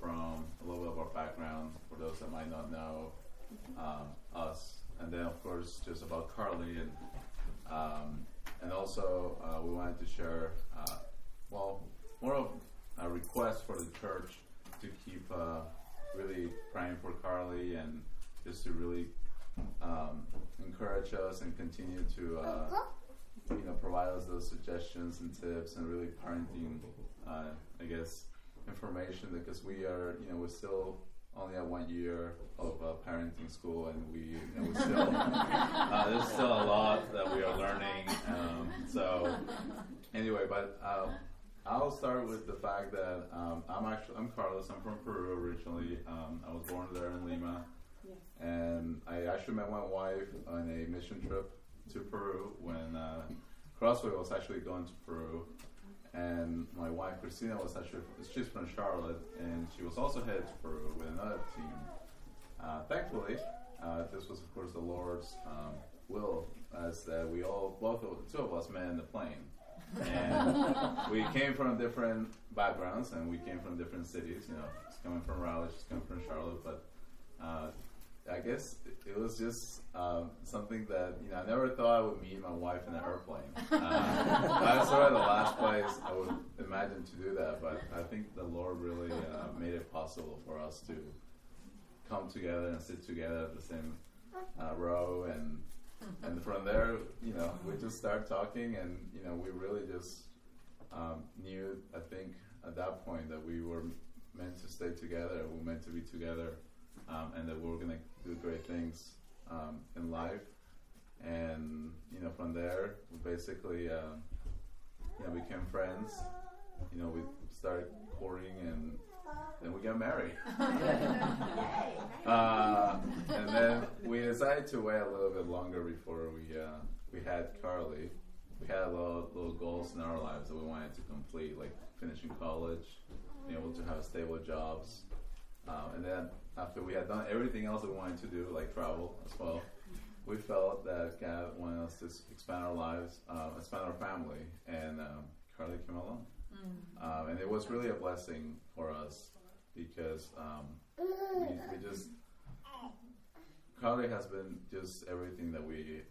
from a little bit of our background for those that might not know um, us, and then of course just about Carly and um, and also uh, we wanted to share uh, well more of a request for the church to keep uh, really praying for Carly and just to really um, encourage us and continue to uh, you know provide us those suggestions and tips and really parenting uh, I guess information because we are you know we're still only at one year of uh, parenting school and we you know, we still uh, there's still a lot that we are learning um, so anyway but um, I'll start with the fact that um, I'm actually I'm Carlos. I'm from Peru originally. Um, I was born there in Lima, yes. and I actually met my wife on a mission trip to Peru when uh, Crossway was actually going to Peru, and my wife Christina was actually she's from Charlotte, and she was also headed Peru with another team. Uh, thankfully, uh, this was of course the Lord's um, will, as that we all both of, two of us met in the plane and we came from different backgrounds and we came from different cities. You know, she's coming from Raleigh, she's coming from Charlotte, but uh, I guess it was just um, something that you know I never thought I would meet my wife in an airplane. Uh, that's sort of the last place I would imagine to do that, but I think the Lord really uh, made it possible for us to come together and sit together at the same uh, row and and from there, you know, we just start talking, and you know, we really just um, knew. I think at that point that we were meant to stay together. We were meant to be together, um, and that we were going to do great things um, in life. And you know, from there, we basically, um, you know, became friends. You know, we started courting and then we got married. uh, and then we decided to wait a little bit longer before we uh, we had Carly. We had a little, little goals in our lives that we wanted to complete, like finishing college, being able to have stable jobs. Um, and then after we had done everything else we wanted to do, like travel as well, we felt that God wanted us to expand our lives, uh, expand our family, and um, Carly came along. Mm. Um, and it was really a blessing for us because um, we, we, just Carly has been just everything that we.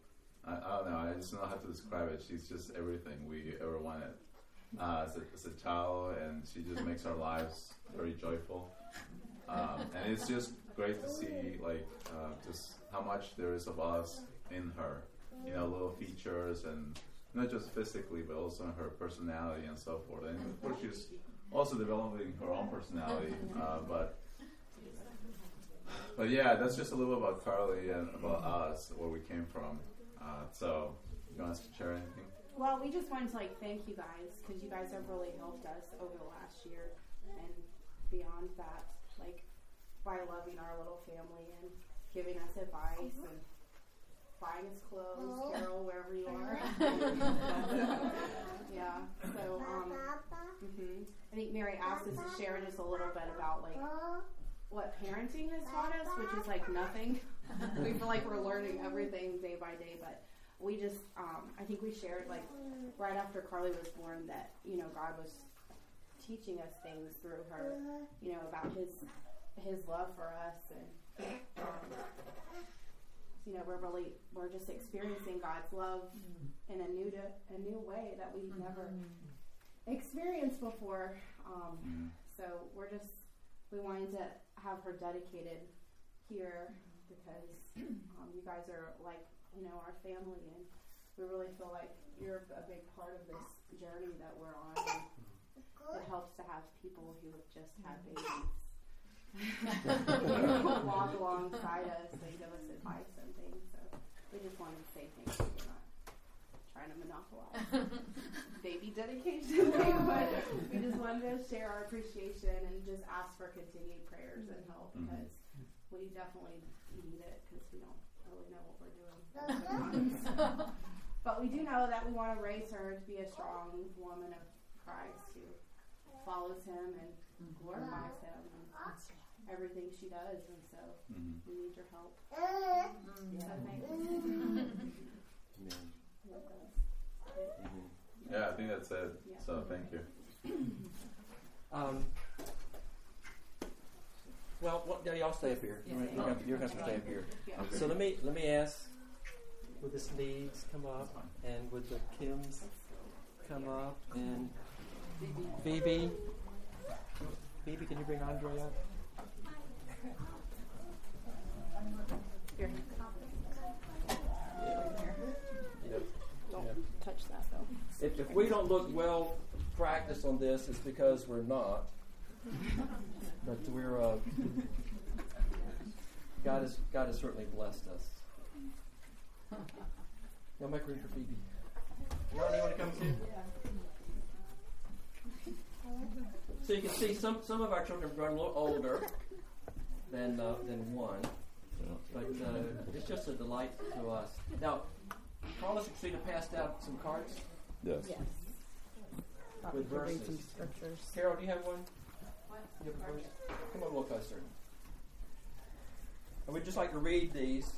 I, I, don't know. I just don't know how to describe it. She's just everything we ever wanted uh, as, a, as, a, child, and she just makes our lives very joyful. Um, and it's just great to see like uh, just how much there is of us in her. You know, little features and not just physically, but also in her personality and so forth. And of course, she's also developing her own personality. Uh, but but yeah, that's just a little bit about Carly and about us, where we came from. Uh, so, you want to share anything? Well, we just wanted to like thank you guys because you guys have really helped us over the last year and beyond that, like by loving our little family and giving us advice and buying us clothes, oh. Carol, wherever you are. yeah. So, um, mm-hmm. I think Mary asked us to share just a little bit about like what parenting has taught us, which is like nothing. we feel like we're learning everything day by day, but we just, um, I think we shared like right after Carly was born that you know God was teaching us things through her, you know, about His His love for us and. Um, you know we're really we're just experiencing God's love mm-hmm. in a new to, a new way that we've mm-hmm. never experienced before. Um, mm-hmm. So we're just we wanted to have her dedicated here because um, you guys are like you know our family and we really feel like you're a big part of this journey that we're on. And it helps to have people who have just had babies walk alongside us and give us advice and things. So we just wanted to say thank you. We're not trying to monopolize baby dedication thing, but we just wanted to share our appreciation and just ask for continued prayers and help mm-hmm. because we definitely need it because we don't really know what we're doing. but we do know that we want to raise her to be a strong woman of Christ who follows him and glorifies him and everything she does. And so mm-hmm. we need your help. Mm-hmm. So thank you. Mm-hmm. Yeah, I think that's it. Yeah. So thank you. Um, Randy, I'll stay up here. You're, you're, gonna, you're gonna stay up here. So let me let me ask. Would the Sneeds come up, and would the Kims come up, and Phoebe? Phoebe, can you bring Andre up? Here. Yeah. Don't Yeah. touch that though. If, if we don't look well practiced on this, it's because we're not. But we're uh, God has God has certainly blessed us. Y'all make room for Phoebe. Ronnie, you want to come too? So you can see some some of our children have grown a little older than uh, than one, but uh, it's just a delight to us. Now, Carlos Casita passed out some cards Yes. Yes. with verses. some scriptures. Carol, do you have one? You have a verse? Come on, a little closer. And we'd just like to read these,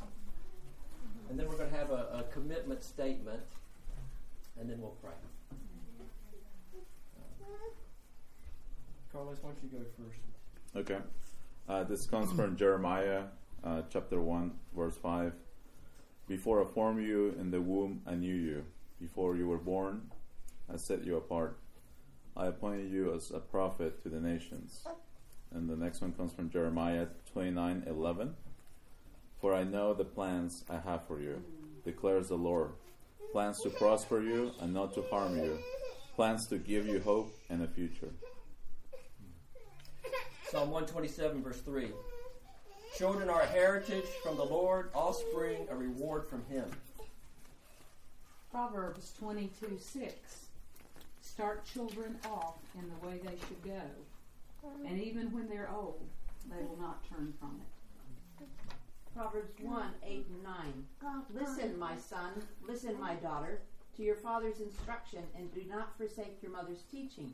and then we're going to have a, a commitment statement, and then we'll pray. Carlos, why don't you go first? Okay. Uh, this comes from Jeremiah uh, chapter 1, verse 5. Before I formed you in the womb, I knew you. Before you were born, I set you apart. I appointed you as a prophet to the nations. And the next one comes from Jeremiah 29 11. For I know the plans I have for you, declares the Lord. Plans to prosper you and not to harm you. Plans to give you hope and a future. Psalm 127, verse 3. Children are a heritage from the Lord, offspring a reward from Him. Proverbs 22 6. Start children off in the way they should go, and even when they're old, they will not turn from it. Proverbs 1 8 and 9. Listen, my son, listen, my daughter, to your father's instruction, and do not forsake your mother's teaching.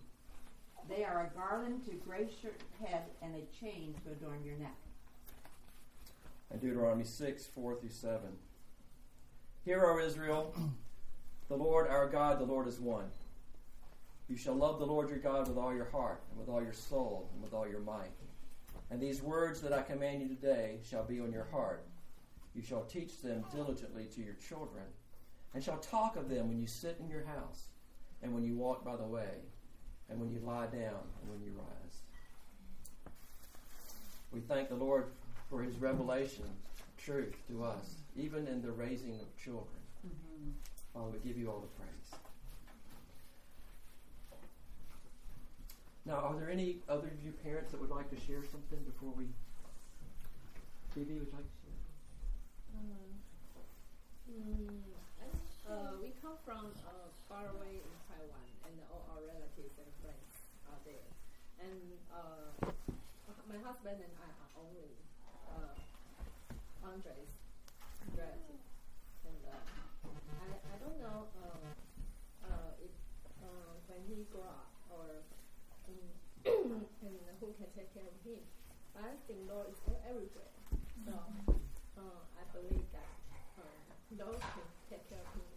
They are a garland to grace your head and a chain to adorn your neck. and Deuteronomy 6, 4 through 7. Hear, O Israel, the Lord our God, the Lord is one. You shall love the Lord your God with all your heart, and with all your soul, and with all your might. And these words that I command you today shall be on your heart. You shall teach them diligently to your children, and shall talk of them when you sit in your house, and when you walk by the way, and when you lie down, and when you rise. We thank the Lord for his revelation truth to us, even in the raising of children. Father, we give you all the praise. Now, are there any other of you parents that would like to share something before we? Phoebe, would you like to share? Uh, we come from uh, far away in Taiwan, and all our relatives and friends are there. And uh, my husband and I are only uh, Andre's relative. And uh, I, I don't know uh, uh, if uh, when he grow up or um, and who can take care of him. But I think Lord is everywhere. So uh, I believe that uh, Lord can take care of him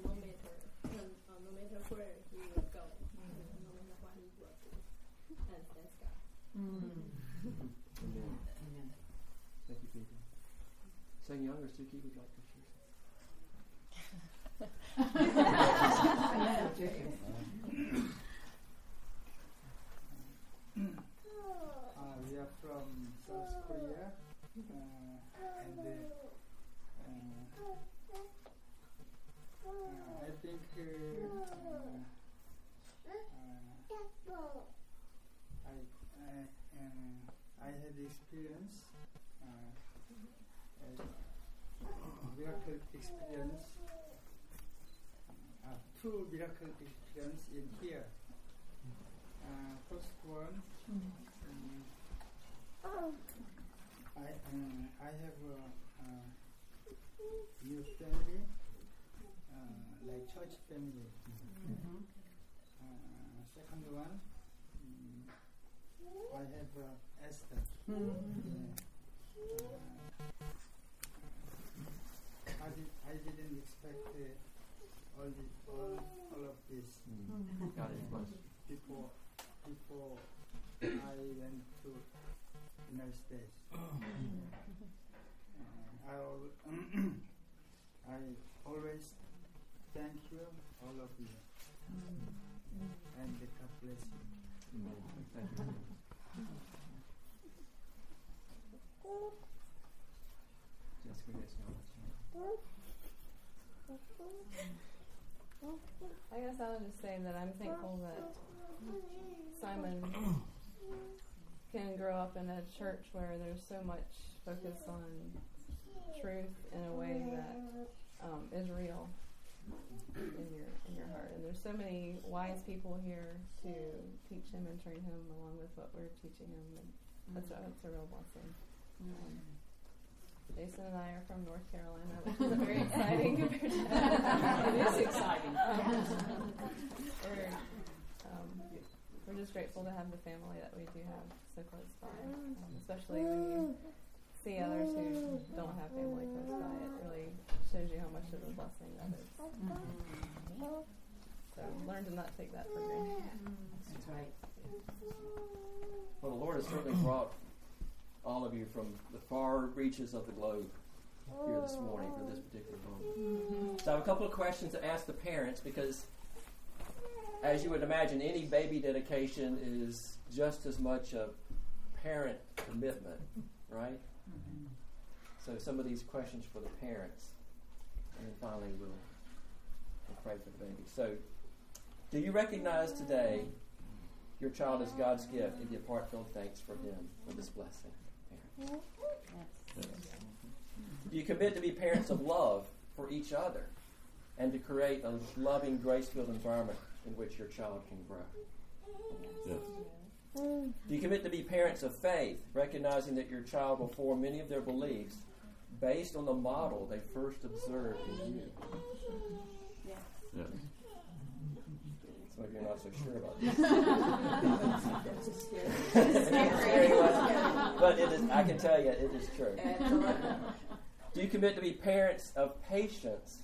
no matter um, uh, no matter where he go, and no matter what he will do. And thanks God. Amen. Thank you, Phoebe. Sang Young or Suki, would you like to share something? Uh, we are from South Korea, uh, and uh, uh, I think uh, uh, I I, uh, I had experience, uh, miracle experience, uh, two miracle experience in here. Uh, first one. Um, I uh, I have a, uh new family, uh, like church family. Uh, second one, mm, I have uh. Uh, I, did, I didn't expect uh, all, the, all all of this God is blessed. before before I went to United States. I, al- I always thank you, all of you, and God bless you. Thank you. Jessica, yes, no, I guess I was just saying that I'm thankful that Simon can grow up in a church where there's so much focus on truth in a way that um, is real in your in your heart. And there's so many wise people here to teach him and train him along with what we're teaching him, and that's that's a real blessing. Um, Jason and I are from North Carolina, which is very exciting compared to It is exciting. we're, um, we're just grateful to have the family that we do have so close by, um, especially when you see others who don't have family close by. It really shows you how much of a blessing that is. So learn to not take that for granted. That's right. Well, the Lord has certainly brought all of you from the far reaches of the globe here this morning for this oh. particular moment. So I have a couple of questions to ask the parents because, as you would imagine, any baby dedication is just as much a parent commitment, right? So some of these questions for the parents, and then finally we'll, we'll pray for the baby. So, do you recognize today your child is God's gift and give heartfelt thanks for Him for this blessing? Parents? Yes. Do you commit to be parents of love for each other and to create a loving, grace filled environment in which your child can grow? Yes. Do you commit to be parents of faith, recognizing that your child will form many of their beliefs based on the model they first observed in you? Yes. You are not so sure about this. It's scary, but it is, I can tell you, it is true. Do you commit to be parents of patience,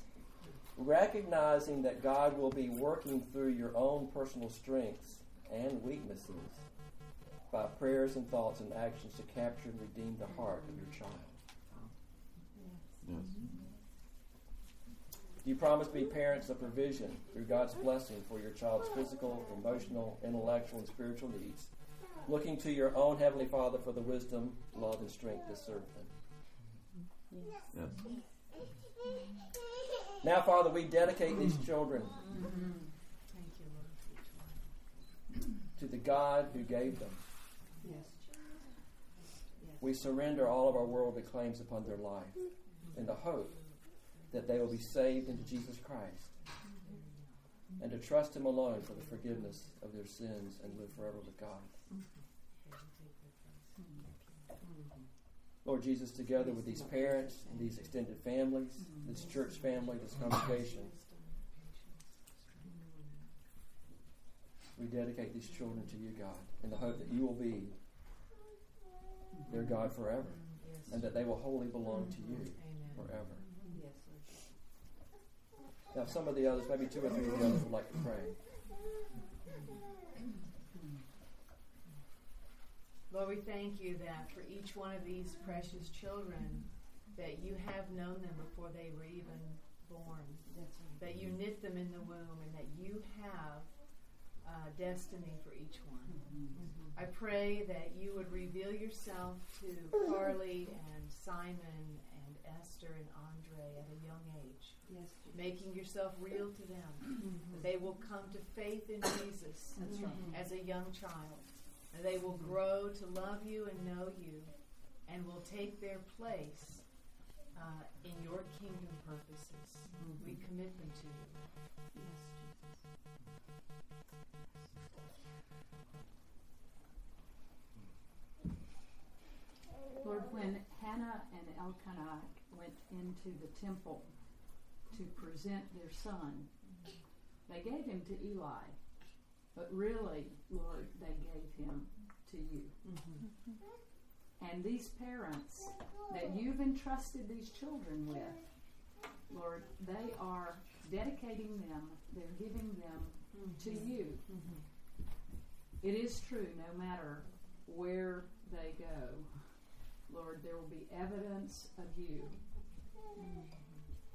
recognizing that God will be working through your own personal strengths and weaknesses by prayers and thoughts and actions to capture and redeem the heart of your child? Yes. You promise to be parents of provision through God's blessing for your child's physical, emotional, intellectual, and spiritual needs, looking to your own Heavenly Father for the wisdom, love, and strength to serve them? Yes. Now, Father, we dedicate these children Thank you, Lord. to the God who gave them. Yes. We surrender all of our worldly claims upon their life in the hope that they will be saved into Jesus Christ and to trust Him alone for the forgiveness of their sins and live forever with God. Lord Jesus, together with these parents, and these extended families, this church family, this congregation, we dedicate these children to you, God, in the hope that you will be their God forever and that they will wholly belong to you forever. Yes, Lord. Now, some of the others, maybe two or three of the others, would like to pray. Lord, we thank you that for each one of these precious children, that you have known them before they were even born. That you knit them in the womb and that you have uh, destiny for each one. I pray that you would reveal yourself to Carly and Simon and Esther and Andre at a young age. Yes. Making yourself real to them. Mm-hmm. That they will come to faith in Jesus That's right. Mm-hmm. as a young child. And they will mm-hmm. grow to love you and know you and will take their place uh, in your kingdom purposes. We commit them to you. Lord, when Hannah and Elkanah went into the temple to present their son, they gave him to Eli. But really, Lord, they gave him to you. And these parents that you've entrusted these children with, Lord, they are dedicating them, they're giving them to you. It is true, no matter where they go, Lord, there will be evidence of you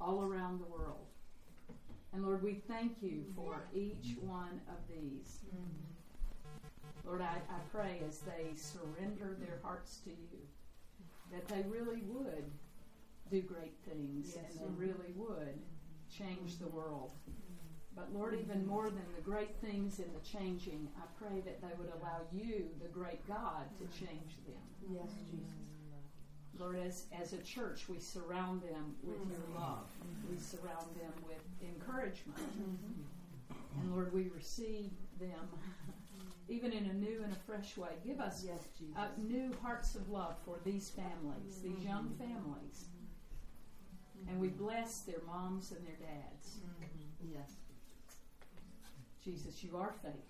all around the world. And Lord, we thank you for each one of these. Mm-hmm. Lord, I, I pray as they surrender their hearts to you that they really would do great things Yes. and they really would mm-hmm. change the world. Mm-hmm. But Lord, even more than the great things in the changing, I pray that they would allow you, the great God, to change them. Yes, Jesus. Lord, as, as a church, we surround them with your mm-hmm. love. We surround them with encouragement. Mm-hmm. And Lord, we receive them even in a new and a fresh way. Give us Yes, Jesus. uh, new hearts of love for these families, these mm-hmm. young families. And we bless their moms and their dads. Yes. Jesus, you are faithful.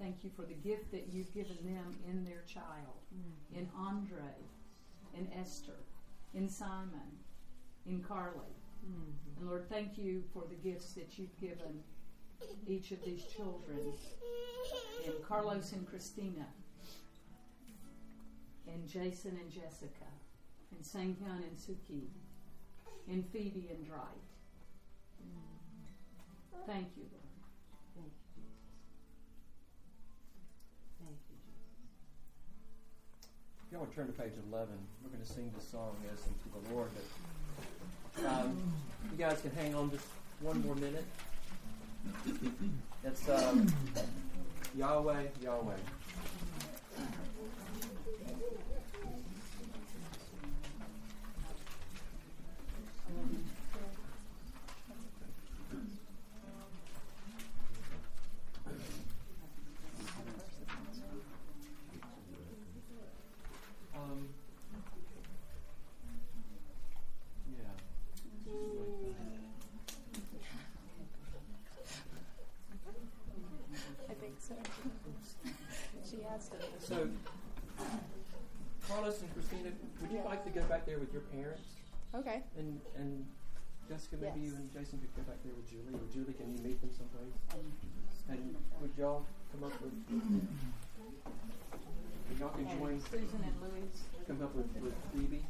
Thank you for the gift that you've given them in their child, mm-hmm. in Andre, in Esther, in Simon, in Carly. Mm-hmm. And Lord, thank you for the gifts that you've given each of these children in Carlos and Christina, in Jason and Jessica, in Sanghyun and Suki, in Phoebe and Dwight. Mm-hmm. Thank you, Lord. If y'all to turn to page 11, we're going to sing this song as unto the Lord. But, um, you guys can hang on just one more minute. It's um, Yahweh, Yahweh. Um, yeah. I think so. she asked it. So, Carlos and Christina, would you Yeah. like to go back there with your parents? Okay. And and Jessica, maybe you and Jason could go back there with Julie. Or Julie, can you meet them someplace? And would y'all come up with? Y'all can join. Susan and Louise. Come up with, with Phoebe.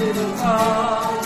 to the top.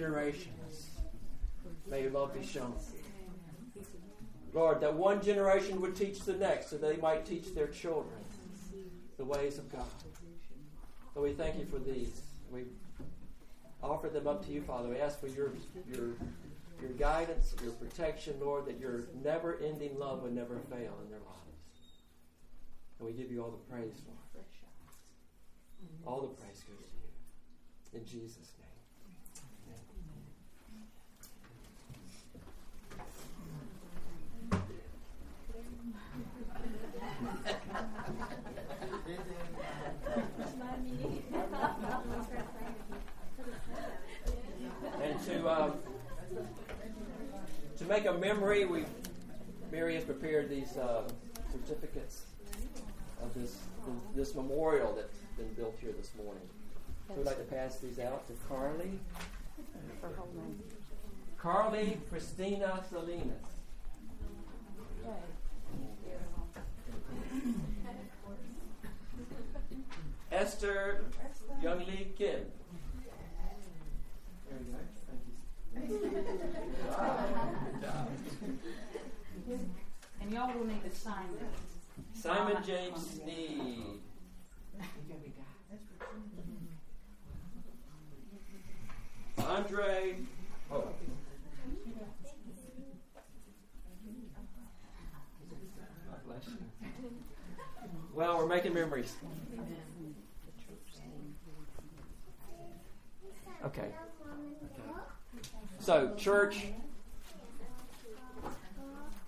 Generations, may your love be shown. Lord, that one generation would teach the next so they might teach their children the ways of God. So we thank you for these. We offer them up to you, Father. We ask for your, your, your guidance, your protection, Lord, that your never ending love would never fail in their lives. And we give you all the praise, Lord. All the praise goes to you. In Jesus' name. and to um, to make a memory, we Mary has prepared these uh, certificates of this this memorial that's been built here this morning. So we'd like to pass these out to Carly. Carly Christina Salinas. Esther Young Lee Kim. There you go. Thank you. And y'all will need to sign this. Simon James Sneed. Andre. Oh. Well, we're making memories. Okay. okay. So, church,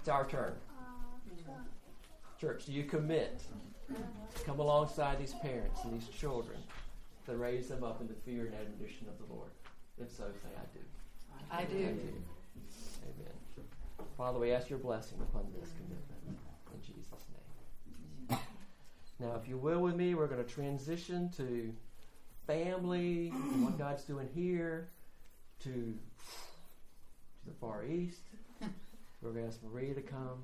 it's our turn. Church, do you commit to come alongside these parents and these children to raise them up in the fear and admonition of the Lord? If so, say, I do. I do. I do. Amen. Father, we ask your blessing upon this commitment. In Jesus' name. Now, if you will with me, we're going to transition to family, what God's doing here, to, to the Far East. We're going to ask Maria to come,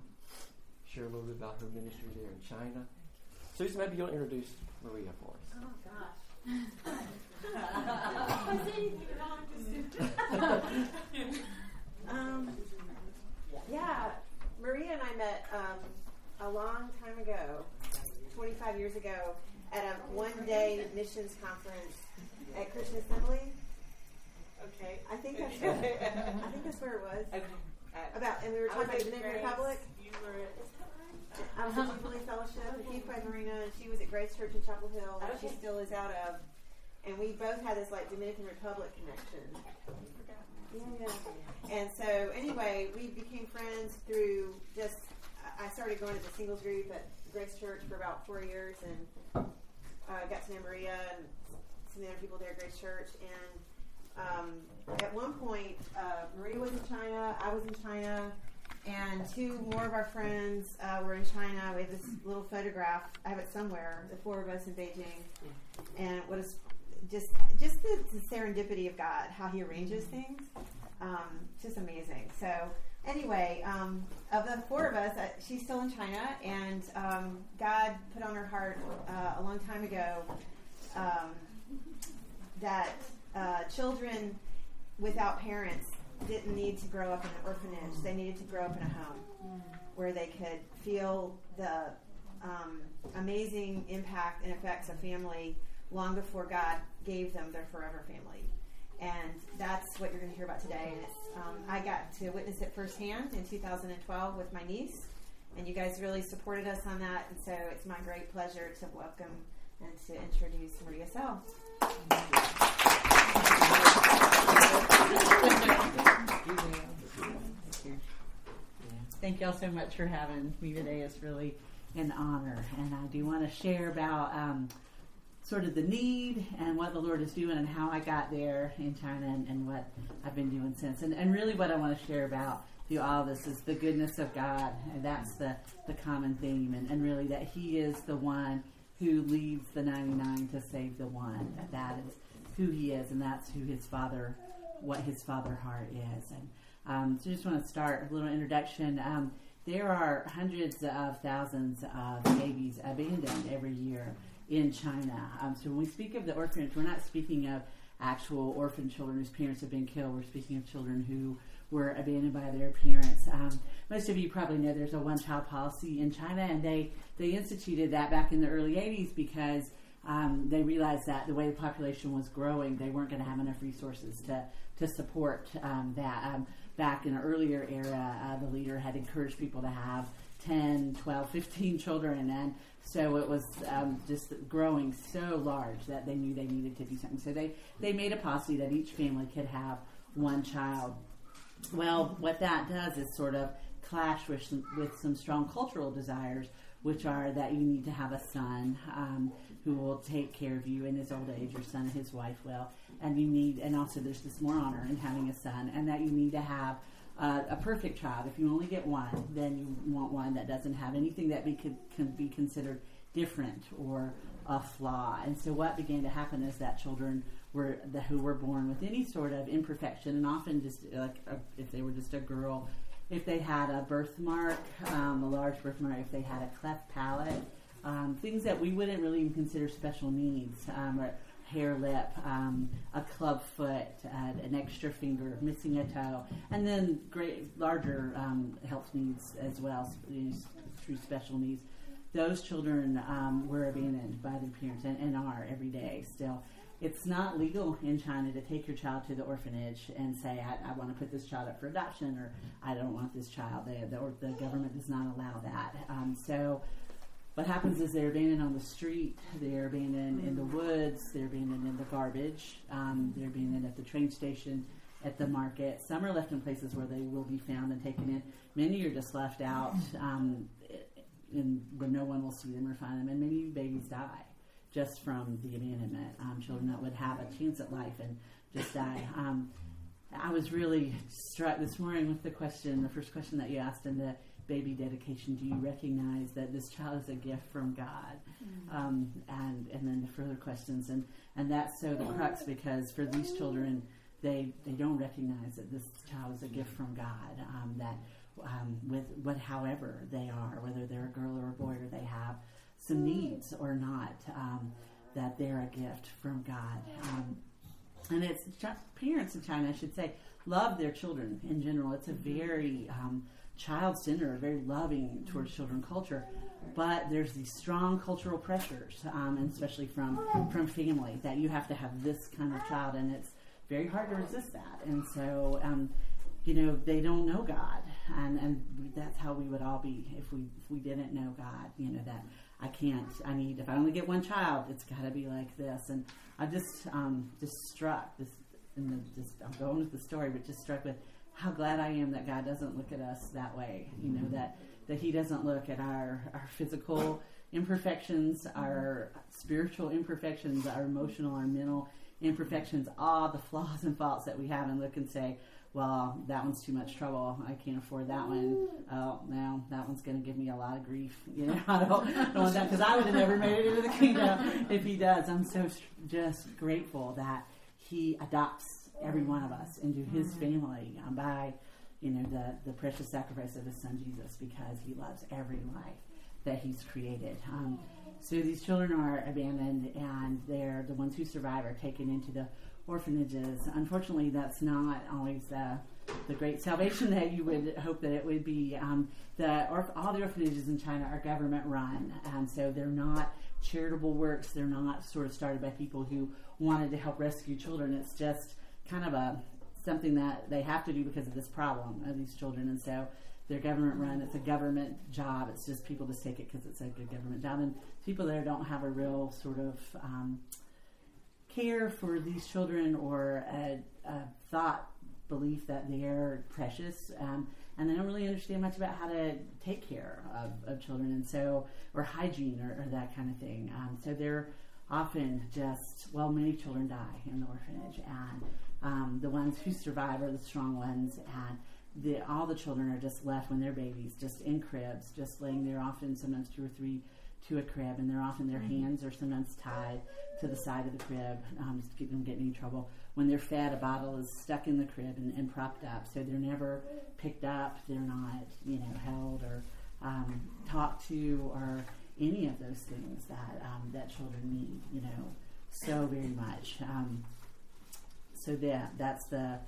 share a little bit about her ministry there in China. Susan, maybe you'll introduce Maria for us. Oh, gosh. um, yeah, Maria and I met um, a long time ago, 25 years ago, at a one-day missions conference at Christian Assembly. Okay. I think that's I think that's where it was. About and we were talking about at Dominican Republic. You were at, is that right? I was at Jubilee Fellowship Keith by Marina, and she was at Grace Church in Chapel Hill, which she still is out of. And we both had this like Dominican Republic connection. Yeah, yeah. And so anyway, we became friends through just. I I started going to the singles group at Grace Church for about four years, and uh, got to know Maria and some other people there at Grace Church. And um, at one point, uh, Maria was in China, I was in China, and two more of our friends uh, were in China. We have this little photograph. I have it somewhere. The four of us in Beijing, and what is just just the, the serendipity of God, how He arranges things, um, just amazing. So anyway, um, of the four of us, uh, she's still in China, and um, God put on her heart uh, a long time ago um, that uh, children without parents didn't need to grow up in an orphanage. They needed to grow up in a home where they could feel the um, amazing impact and effects of family long before God gave them their forever family. and that's what you're going to hear about today. And it's, um, I got to witness it firsthand in 2012 with my niece, and you guys really supported us on that. And so it's my great pleasure to welcome and to introduce Maria Sell. Thank y'all so much for having me today. It's really an honor, and I do want to share about um, sort of the need and what the Lord is doing and how I got there in China and, and what I've been doing since. And, and really, what I want to share about through all this is the goodness of God, and that's the, the common theme, and, and really that He is the one who leaves the 99 to save the one. That, that is who He is, and that's who His Father, what His Father heart is. And um, so, I just want to start a little introduction. Um, there are hundreds of thousands of babies abandoned every year in China. Um, so when we speak of the orphanage, we're not speaking of actual orphan children whose parents have been killed. We're speaking of children who were abandoned by their parents. Um, most of you probably know there's a one-child policy in China, and they they instituted that back in the early 80s because um, they realized that the way the population was growing, they weren't going to have enough resources to to support um, that. Um, back in an earlier era, uh, the leader had encouraged people to have 10, 12, 15 children, and so it was um, just growing so large that they knew they needed to do something. So they, they made a policy that each family could have one child. Well, what that does is sort of clash with some, with some strong cultural desires, which are that you need to have a son um, who will take care of you in his old age, your son and his wife will, and you need, and also there's this more honor in having a son, and that you need to have uh, a perfect child. If you only get one, then you want one that doesn't have anything that be, could, can be considered different or a flaw. And so what began to happen is that children were the, who were born with any sort of imperfection, and often just like a, if they were just a girl, if they had a birthmark, um, a large birthmark, if they had a cleft palate, um, things that we wouldn't really even consider special needs, um, or hare lip, um, a club foot, uh, an extra finger, missing a toe, and then great larger um, health needs as well, true special needs. Those children um, were abandoned by their parents and, and are every day still. It's not legal in China to take your child to the orphanage and say, I, I want to put this child up for adoption or I don't want this child. They, the, the government does not allow that. Um, so what happens is they're abandoned on the street, they're abandoned in the woods, they're abandoned in the garbage, um, they're abandoned at the train station, at the market. Some are left in places where they will be found and taken in. Many are just left out um, in, where no one will see them or find them, and many babies die just from the abandonment. Um, children that would have a chance at life and just die. Um, I was really struck this morning with the question, the first question that you asked and the baby dedication, do you recognize that this child is a gift from God? Mm-hmm. Um, and and then the further questions, and and that's so the crux because for these children, they they don't recognize that this child is a gift from God. Um, that um, with what however they are, whether they're a girl or a boy, or they have some needs or not, um, that they're a gift from God. Um, and it's parents in China, I should say, love their children in general. It's a very um, child centered, very loving towards children culture. But there's these strong cultural pressures, um, and especially from from family, that you have to have this kind of child, and it's very hard to resist that. And so, um, you know, they don't know God, and and that's how we would all be if we if we didn't know God. You know that I can't. I need. If I only get one child, it's got to be like this. And I just um, just struck this. And just I'm going with the story, but just struck with how glad I am that God doesn't look at us that way. You know mm-hmm. that that He doesn't look at our our physical imperfections, our spiritual imperfections, our emotional, our mental imperfections, all the flaws and faults that we have, and look and say, well, that one's too much trouble. I can't afford that one. Mm. Oh, no, that one's going to give me a lot of grief. You know, I don't, I don't want that because I would have never made it into the kingdom if he does. I'm so just grateful that he adopts every one of us into his family um, by, you know, the, the precious sacrifice of his son Jesus because he loves every life that he's created. Um, so these children are abandoned and they're the ones who survive are taken into the orphanages. Unfortunately, that's not always the, the great salvation that you would hope that it would be. Um, the orf- all the orphanages in China are government run, and so they're not charitable works. They're not sort of started by people who wanted to help rescue children. It's just kind of a something that they have to do because of this problem of these children, and so they're government run. It's a government job. It's just people just take it because it's a good government job, and people there don't have a real sort of um, care for these children or a, a thought belief that they're precious. Um, and they don't really understand much about how to take care of, of children, and so or hygiene or, or that kind of thing. Um, so they're often just well, many children die in the orphanage, and um, the ones who survive are the strong ones, and the, all the children are just left when they're babies, just in cribs, just laying there. Often, sometimes two or three to a crib, and they're often their hands are sometimes tied to the side of the crib um, just to keep them getting in trouble when they're fed, a bottle is stuck in the crib and, and propped up, so they're never picked up. They're not, you know, held or um, talked to or any of those things that um, that children need, you know, so very much. Um, so that that's the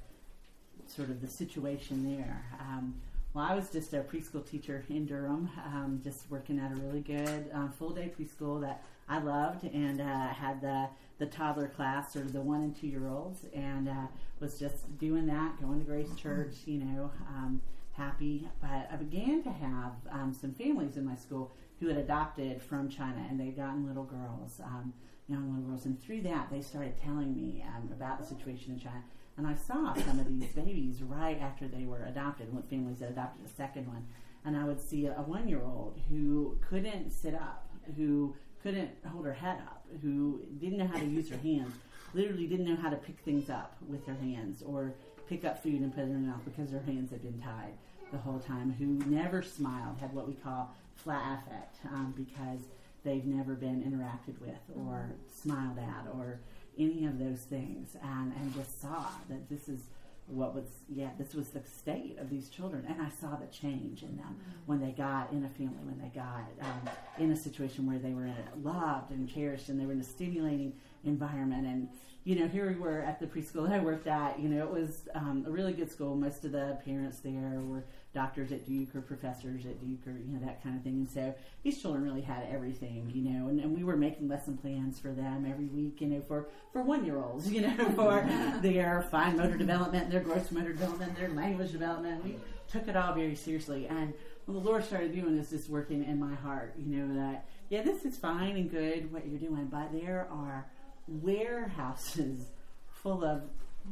sort of the situation there. Um, well, I was just a preschool teacher in Durham, um, just working at a really good um, full day preschool that I loved, and uh, had the the toddler class or the one and two year olds, and uh, was just doing that, going to Grace Church, you know, um, happy. But I began to have um, some families in my school who had adopted from China, and they'd gotten little girls, um, young little girls, and through that they started telling me um, about the situation in China. And I saw some of these babies right after they were adopted, with families that adopted a second one. And I would see a, a one year old who couldn't sit up, who couldn't hold her head up, who didn't know how to use her hands, literally didn't know how to pick things up with her hands or pick up food and put it in her mouth because her hands had been tied the whole time, who never smiled, had what we call flat affect um, because they've never been interacted with or smiled at or any of those things. And, and just saw that this is what was yeah this was the state of these children. And i saw the change in them mm-hmm. when they got in a family when they got um, in a situation where they were loved and cherished and they were in a stimulating environment. And you know here we were at the preschool that i worked at you know it was um, a really good school. Most of the parents there were doctors at Duke or professors at Duke or you know that kind of thing. And so these children really had everything, you know. And, and we were making lesson plans for them every week, you know, for for one year olds, you know, for their fine motor development, their gross motor development, their language development. We took it all very seriously. And when the Lord started doing this, it's working in my heart, you know, that yeah, this is fine and good what you're doing, but there are warehouses full of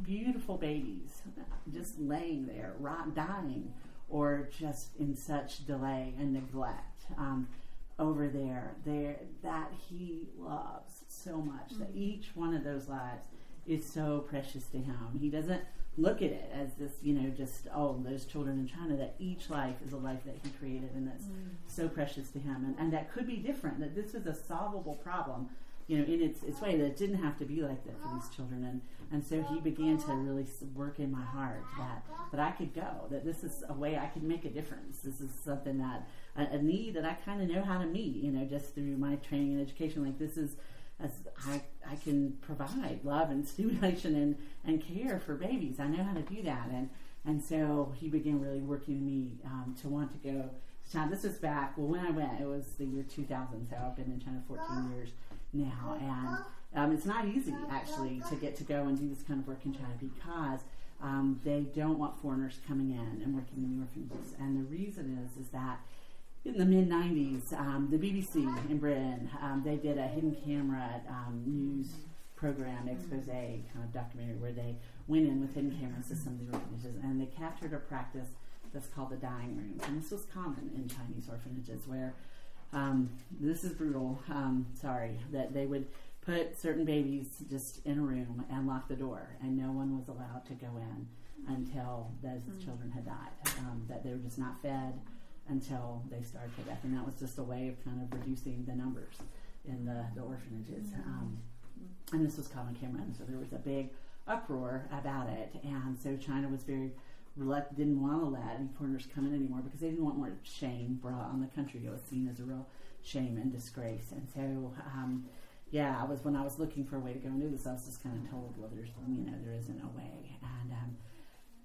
beautiful babies just laying there, rot, dying or just in such delay and neglect um, over there, there that he loves so much mm-hmm. that each one of those lives is so precious to him. He doesn't look at it as this, you know, just oh, those children in China. That each life is a life that he created and that's mm-hmm. so precious to him, and, and that could be different. That this is a solvable problem you know, in its, its way that it didn't have to be like that for these children. And, and so he began to really work in my heart that, that I could go, that this is a way I can make a difference. This is something that, a, a need that I kind of know how to meet, you know, just through my training and education. Like this is, as I, I can provide love and stimulation and, and care for babies. I know how to do that. And, and so he began really working me um, to want to go to China. This was back, well, when I went, it was the year 2000, so I've been in China 14 years now, and um, it's not easy actually to get to go and do this kind of work in China because um, they don't want foreigners coming in and working in the orphanages. And the reason is is that in the mid '90s, um, the BBC in Britain um, they did a hidden camera um, news program expose kind of documentary where they went in with hidden cameras to some of the orphanages and they captured a practice that's called the dying rooms. And this was common in Chinese orphanages where um, this is brutal. Um, sorry that they would put certain babies just in a room and lock the door, and no one was allowed to go in until those mm-hmm. children had died. Um, that they were just not fed until they starved to death, and that was just a way of kind of reducing the numbers in the, the orphanages. Mm-hmm. Um, and this was common Cameron, so there was a big uproar about it, and so China was very didn't want to let any foreigners come in anymore because they didn't want more shame brought on the country. It was seen as a real shame and disgrace. And so, um, yeah, I was when I was looking for a way to go and do this, I was just kind of told, well, there's you know there isn't a way. And um,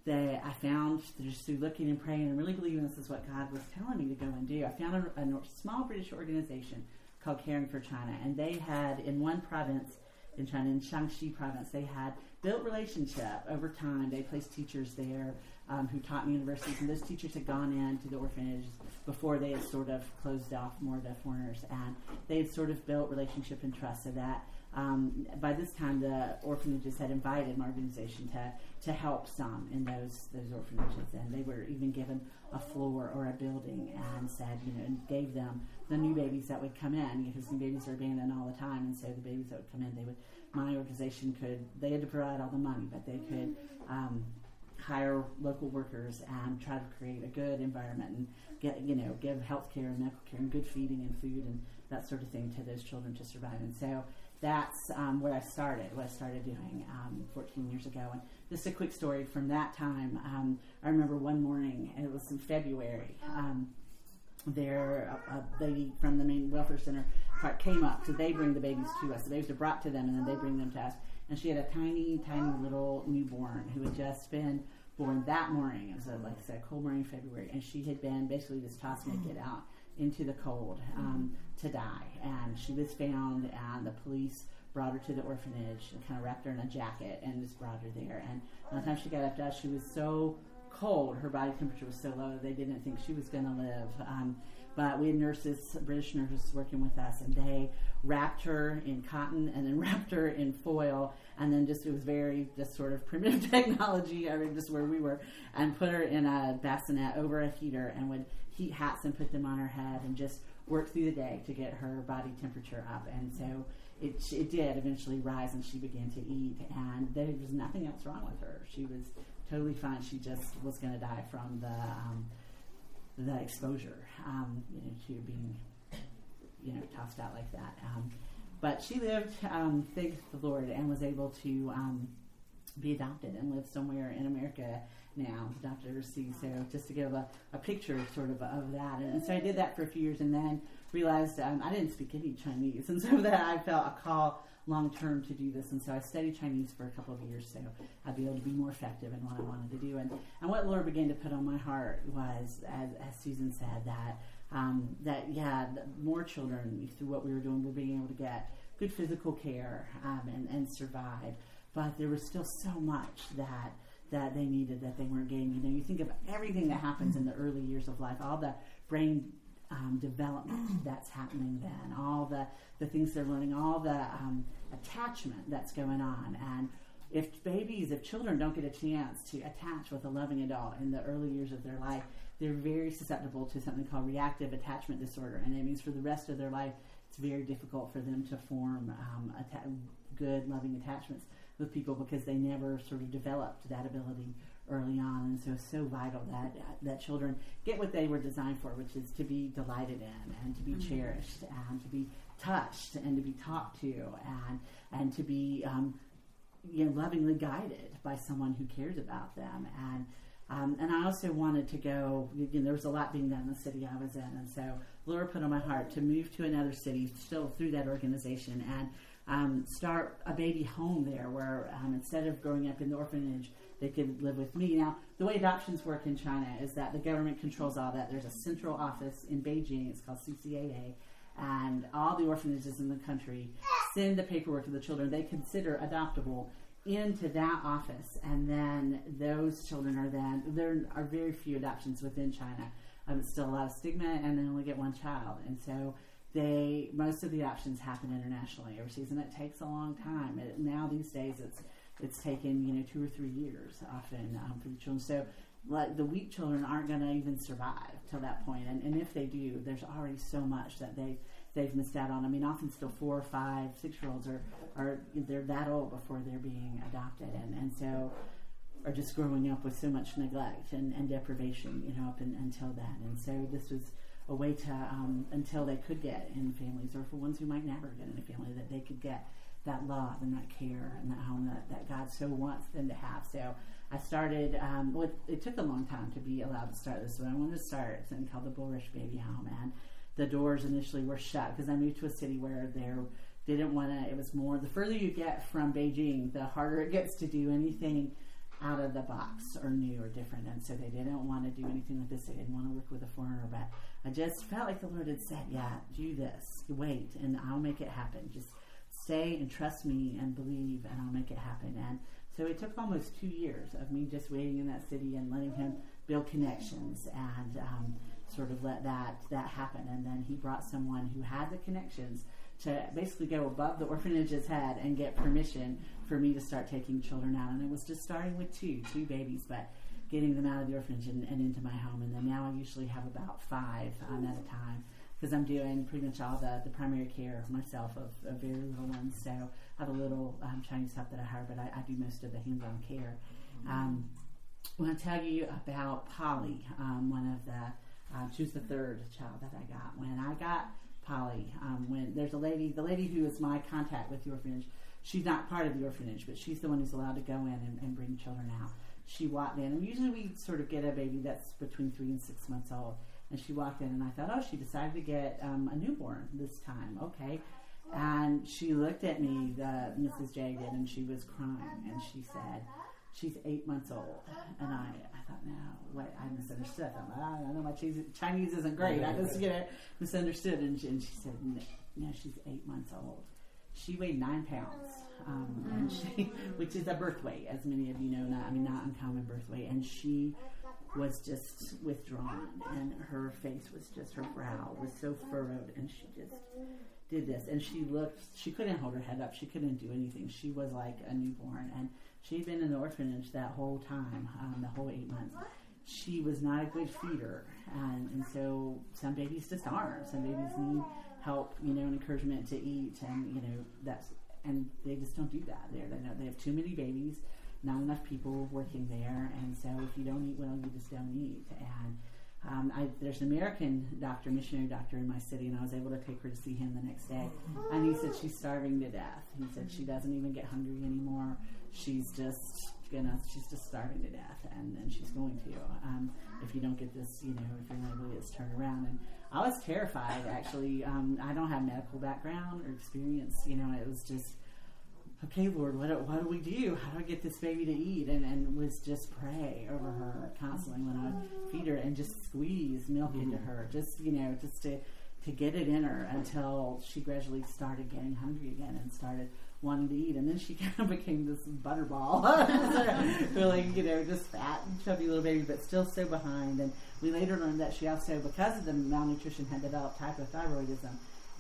they, I found just through looking and praying and really believing this is what God was telling me to go and do. I found a, a small British organization called Caring for China, and they had in one province in China, in Shaanxi province, they had built relationship over time. They placed teachers there um, who taught in universities, and those teachers had gone in to the orphanages before they had sort of closed off more to foreigners, and they had sort of built relationship and trust so that um, by this time the orphanages had invited my organization to to help some in those those orphanages, and they were even given a floor or a building and said, you know, and gave them the new babies that would come in because new babies are abandoned all the time, and so the babies that would come in, they would my organization could they had to provide all the money, but they could. Um, hire local workers and try to create a good environment and get you know give health care and medical care and good feeding and food and that sort of thing to those children to survive and so that's um, what I started, what I started doing um, 14 years ago. And just a quick story from that time. Um, I remember one morning, and it was in February. Um, there, a, a lady from the main welfare center part came up, so they bring the babies to us. The babies are brought to them, and then they bring them to us. And she had a tiny, tiny little newborn who had just been born that morning. It was a, like I said, cold morning in February, and she had been basically just tossed naked out into the cold um, to die. And she was found, and the police brought her to the orphanage and kind of wrapped her in a jacket and just brought her there. And by the time she got up to us, she was so cold, her body temperature was so low, they didn't think she was going to live. Um, but we had nurses, British nurses working with us, and they wrapped her in cotton and then wrapped her in foil, and then just it was very just sort of primitive technology. I mean, just where we were, and put her in a bassinet over a heater, and would heat hats and put them on her head, and just work through the day to get her body temperature up. And so it, it did eventually rise, and she began to eat, and there was nothing else wrong with her. She was totally fine. She just was going to die from the um, the exposure, um, you know, to being you know tossed out like that. Um, but she lived, um, thank the Lord, and was able to um, be adopted and live somewhere in America now, adopted overseas. So just to give a, a picture sort of of that. And, and, so I did that for a few years and then realized um, I didn't speak any Chinese. And so that I felt a call long term to do this. And so I studied Chinese for a couple of years so I'd be able to be more effective in what I wanted to do. And, and what Lord began to put on my heart was, as, as Susan said, that. Um, that yeah, more children through what we were doing were being able to get good physical care um, and, and survive, but there was still so much that that they needed that they weren't getting. You know, you think of everything that happens in the early years of life, all the brain um, development that's happening then, all the, the things they're learning, all the um, attachment that's going on. And if babies, if children don't get a chance to attach with a loving adult in the early years of their life, they're very susceptible to something called reactive attachment disorder. And it means for the rest of their life, it's very difficult for them to form um, atta- good, loving attachments with people because they never sort of developed that ability early on. And so it's so vital that that children get what they were designed for, which is to be delighted in and to be mm-hmm. cherished and to be touched and to be talked to and and to be um, you know lovingly guided by someone who cares about them and. Um, and I also wanted to go. You know, there was a lot being done in the city I was in, and so Lord put on my heart to move to another city, still through that organization, and um, start a baby home there where um, instead of growing up in the orphanage, they could live with me. Now, the way adoptions work in China is that the government controls all that. There's a central office in Beijing, it's called CCAA, and all the orphanages in the country send the paperwork to the children they consider adoptable into that office, and then those children are then, there are very few adoptions within China. Um, it's still a lot of stigma, and they only get one child. And so they most of the adoptions happen internationally overseas, and it takes a long time. It, now these days, it's it's taken you know two or three years often um, for the children. So like the weak children aren't going to even survive till that point, and, and if they do, there's already so much that they they've missed out on. I mean, often still four, five, six year olds are are they're that old before they're being adopted, and and so are just growing up with so much neglect and, and deprivation, you know, up in, until then. And so this was a way to um, until they could get in families, or for ones who might never get in a family, that they could get that love and that care and that home that, that God so wants them to have. So I started. Um, well, it, took a long time to be allowed to start this, but I wanted to start something called the Bulrush Baby Home, and the doors initially were shut because I moved to a city where there didn't want to. It was more the further you get from Beijing, the harder it gets to do anything out of the box or new or different. And so they didn't want to do anything like this. They didn't want to work with a foreigner. But I just felt like the Lord had said, Yeah, do this. Wait, and I'll make it happen. Just stay and trust me and believe, and I'll make it happen. And So it took almost two years of me just waiting in that city and letting him build connections and um, sort of let that that happen. And then he brought someone who had the connections to basically go above the orphanage's head and get permission for me to start taking children out. And it was just starting with two, two babies, but getting them out of the orphanage and, and into my home. And then now I usually have about five um, at a time because I'm doing pretty much all the, the primary care myself of, of very little ones. So I have a little um, Chinese help that I hire, but I, I do most of the hands-on care. Um, I want to tell you about Polly, um, one of the, uh, she was the third child that I got. When I got Polly, um, when there's a lady, the lady who is my contact with the orphanage, she's not part of the orphanage, but she's the one who's allowed to go in and, and bring children out. She walked in, and usually we sort of get a baby that's between three and six months old. And she walked in, and I thought, oh, she decided to get um, a newborn this time. Okay. And she looked at me, the, Mrs. J did, and she was crying, and she said, she's eight months old. And I, I thought, no, what? I misunderstood. I, thought, I know my Chinese, Chinese isn't great. I just, get know, misunderstood. And she, and she said, no, no, she's eight months old. She weighed nine pounds, um, and she, which is a birth weight, as many of you know. Not, I mean, not uncommon birth weight. And she was just withdrawn, and her face was just her brow was so furrowed, and she just did this. And she looked. She couldn't hold her head up. She couldn't do anything. She was like a newborn, and she'd been in the orphanage that whole time, um, the whole eight months. She was not a good feeder, and, and so some babies just aren't. Some babies need help, you know, and encouragement to eat, and you know that's and they just don't do that there. They know they have too many babies, not enough people working there, and so if you don't eat well, you just don't eat. And um, I, there's an American doctor, missionary doctor in my city, and I was able to take her to see him the next day. And he said she's starving to death. He said she doesn't even get hungry anymore. She's just gonna, she's just starving to death, and, and she's going to um, if you don't get this, you know, if you're not able to get this turned around. And I was terrified, actually. Um, I don't have medical background or experience. You know, it was just okay, Lord, what do, what do we do? How do I get this baby to eat? And, and was just pray over her constantly when I would feed her and just squeeze milk mm-hmm. into her, just, you know, just to, to get it in her until she gradually started getting hungry again and started wanting to eat. And then she kind of became this butterball, really, you know, just fat and chubby little baby, but still so behind. And we later learned that she also, because of the malnutrition, had developed hypothyroidism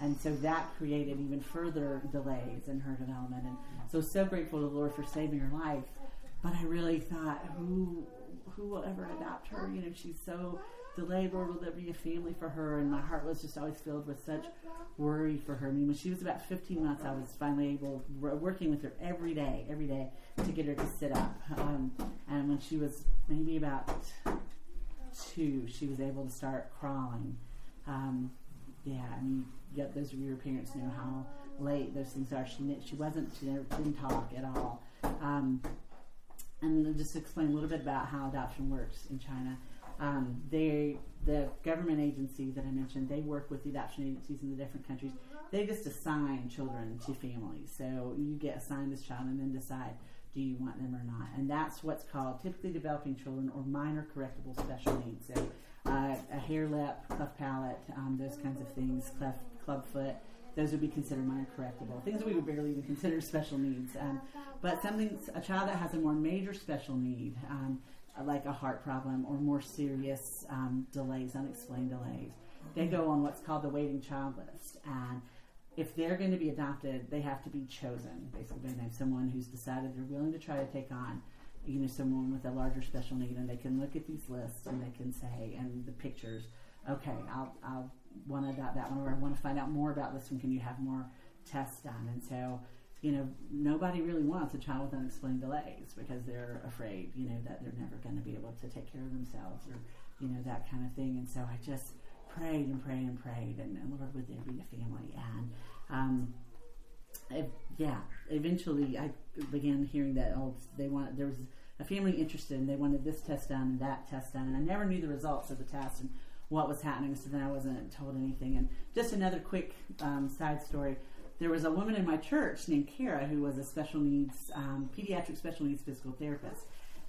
and so that created even further delays in her development. And so, so grateful to the Lord for saving her life. But I really thought, who who will ever adopt her? You know, she's so delayed. Lord, will there be a family for her? And my heart was just always filled with such worry for her. I mean, when she was about 15 months, I was finally able, working with her every day, every day, to get her to sit up. Um, and when she was maybe about two, she was able to start crawling. Um, yeah, I mean, yet those of your parents know how late those things are. She she wasn't she never didn't talk at all. Um, and just explain a little bit about how adoption works in China. Um, they the government agency that I mentioned, they work with the adoption agencies in the different countries. They just assign children to families. So you get assigned this child and then decide do you want them or not. And that's what's called typically developing children or minor correctable special needs. So uh, a hare lip, cleft palate, um, those kinds of things, cleft clubfoot, those would be considered minor correctable. Things that we would barely even consider special needs. Um, but something, a child that has a more major special need, um, like a heart problem or more serious um, delays, unexplained delays, they go on what's called the waiting child list. And if they're going to be adopted, they have to be chosen, basically, by someone who's decided they're willing to try to take on you know someone with a larger special need and they can look at these lists and they can say and the pictures okay i'll, I'll to adopt that one or i want to find out more about this one can you have more tests done? And so you know nobody really wants a child with unexplained delays because they're afraid you know that they're never going to be able to take care of themselves or you know that kind of thing. And so i just prayed and prayed and prayed and, and lord would there be a family? And um, it, yeah, eventually I began hearing that oh they want there was a family interested and they wanted this test done and that test done and I never knew the results of the test. And what was happening so then I wasn't told anything and just another quick um, side story there was a woman in my church named Kara who was a special needs um, pediatric special needs physical therapist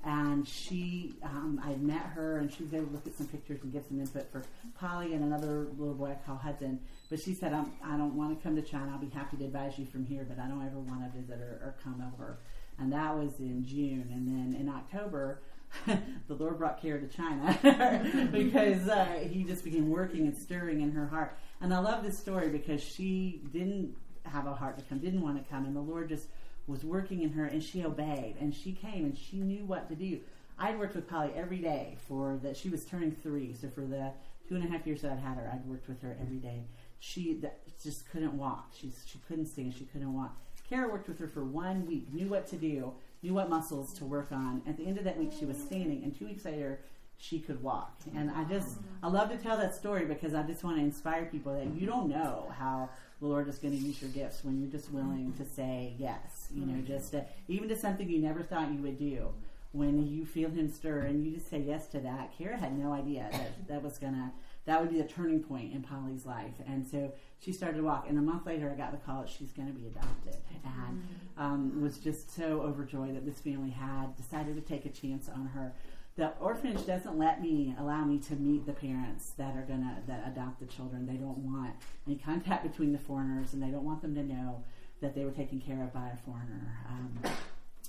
and she um, I met her and she was able to look at some pictures and give some input for Polly and another little boy I call Hudson. But she said, I'm, I don't want to come to China. I'll be happy to advise you from here, but I don't ever want to visit or, or come over and that was in June. And then in October, the Lord brought Kara to China because uh, He just began working and stirring in her heart. And I love this story because she didn't have a heart to come, didn't want to come, and the Lord just was working in her, and she obeyed, and she came, and she knew what to do. I'd worked with Polly every day for that. She was turning three, so for the two and a half years that I'd had her, I'd worked with her every day. She just couldn't walk. She's she couldn't stand. She couldn't walk. Kara worked with her for one week, knew what to do, knew what muscles to work on. At the end of that week, she was standing, and two weeks later, she could walk. And I just, I love to tell that story because I just want to inspire people that you don't know how the Lord is going to use your gifts when you're just willing to say yes. You know, mm-hmm. just to, even to something you never thought you would do. When you feel Him stir and you just say yes to that, Kara had no idea that that was gonna that would be the turning point in Polly's life. And so she started to walk. And a month later, I got the call that she's going to be adopted, and um, was just so overjoyed that this family had decided to take a chance on her. The orphanage doesn't let me allow me to meet the parents that are gonna that adopt the children. They don't want any contact between the foreigners, and they don't want them to know that they were taken care of by a foreigner, um,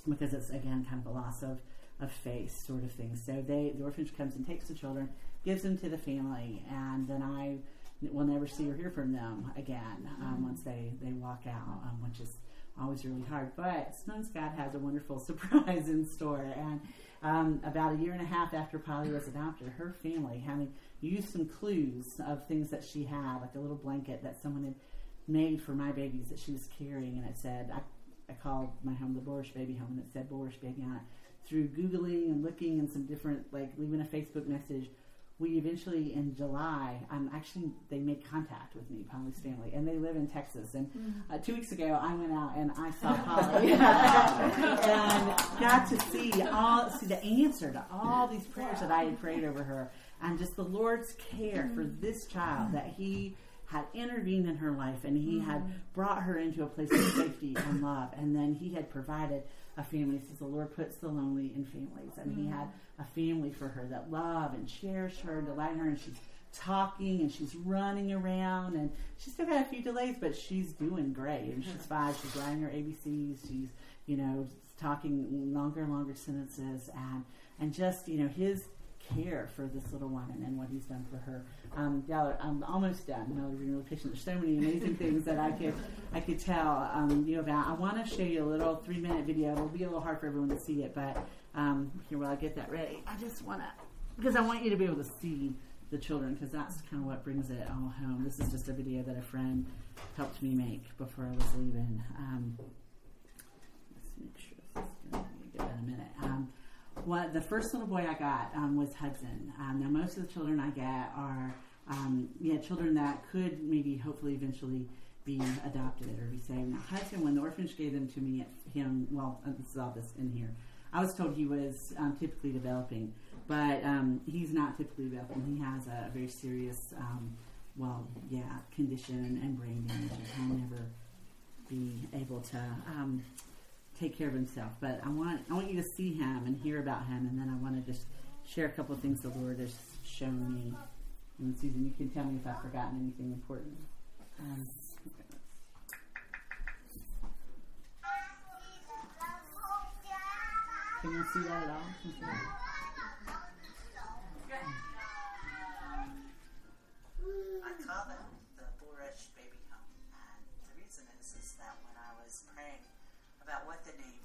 because it's again kind of a loss of of face sort of thing. So they the orphanage comes and takes the children, gives them to the family, and then I will never see or hear from them again um, once they they walk out, um, which is always really hard. But sometimes God has a wonderful surprise in store. And um, about a year and a half after Polly was adopted, her family, having used some clues of things that she had, like a little blanket that someone had made for my babies that she was carrying, and it said, I, I called my home the Bulrush Baby Home, and it said Bulrush Baby on it. Through Googling and looking and some different, like leaving a Facebook message, we eventually in July, um, actually they made contact with me, Polly's family, and they live in Texas. And uh, two weeks ago, I went out and I saw Polly. And got to see all see the answer to all these prayers that I had prayed over her, and just the Lord's care for this child that He had intervened in her life and He had brought her into a place of safety and love, and then He had provided a family. Says the Lord puts the lonely in families, and He mm-hmm. had a family for her that love and cherish her, delight her, and she's talking and she's running around and she's still got a few delays, but she's doing great. And she's mm-hmm. five. She's writing her ABCs. She's you know talking longer and longer sentences and and just you know his care for this little one and, and what he's done for her. Um, y'all, are- I'm almost done. Y'all are being really patient. There's so many amazing things that I could I could tell um, you about. I want to show you a little three minute video. It'll be a little hard for everyone to see it, but um, here while I get that ready, I just want to because I want you to be able to see the children because that's kind of what brings it all home. This is just a video that a friend helped me make before I was leaving. Um, let's make sure this is going to give that a minute. Um, what the first little boy I got um, was Hudson. Um, now most of the children I get are um, yeah children that could maybe hopefully eventually be adopted or be saved. Now Hudson, when the orphanage gave them to me, him well uh, this is all this in here. I was told he was um, typically developing, but um, he's not typically developing. He has a very serious, um, well, yeah, condition and, brain damage, he'll never be able to take care of himself. But I want I want you to see him and hear about him, and then I want to just share a couple of things the Lord has shown me. And Susan, you can tell me if I've forgotten anything important. Um, can you see that at all? I about what the name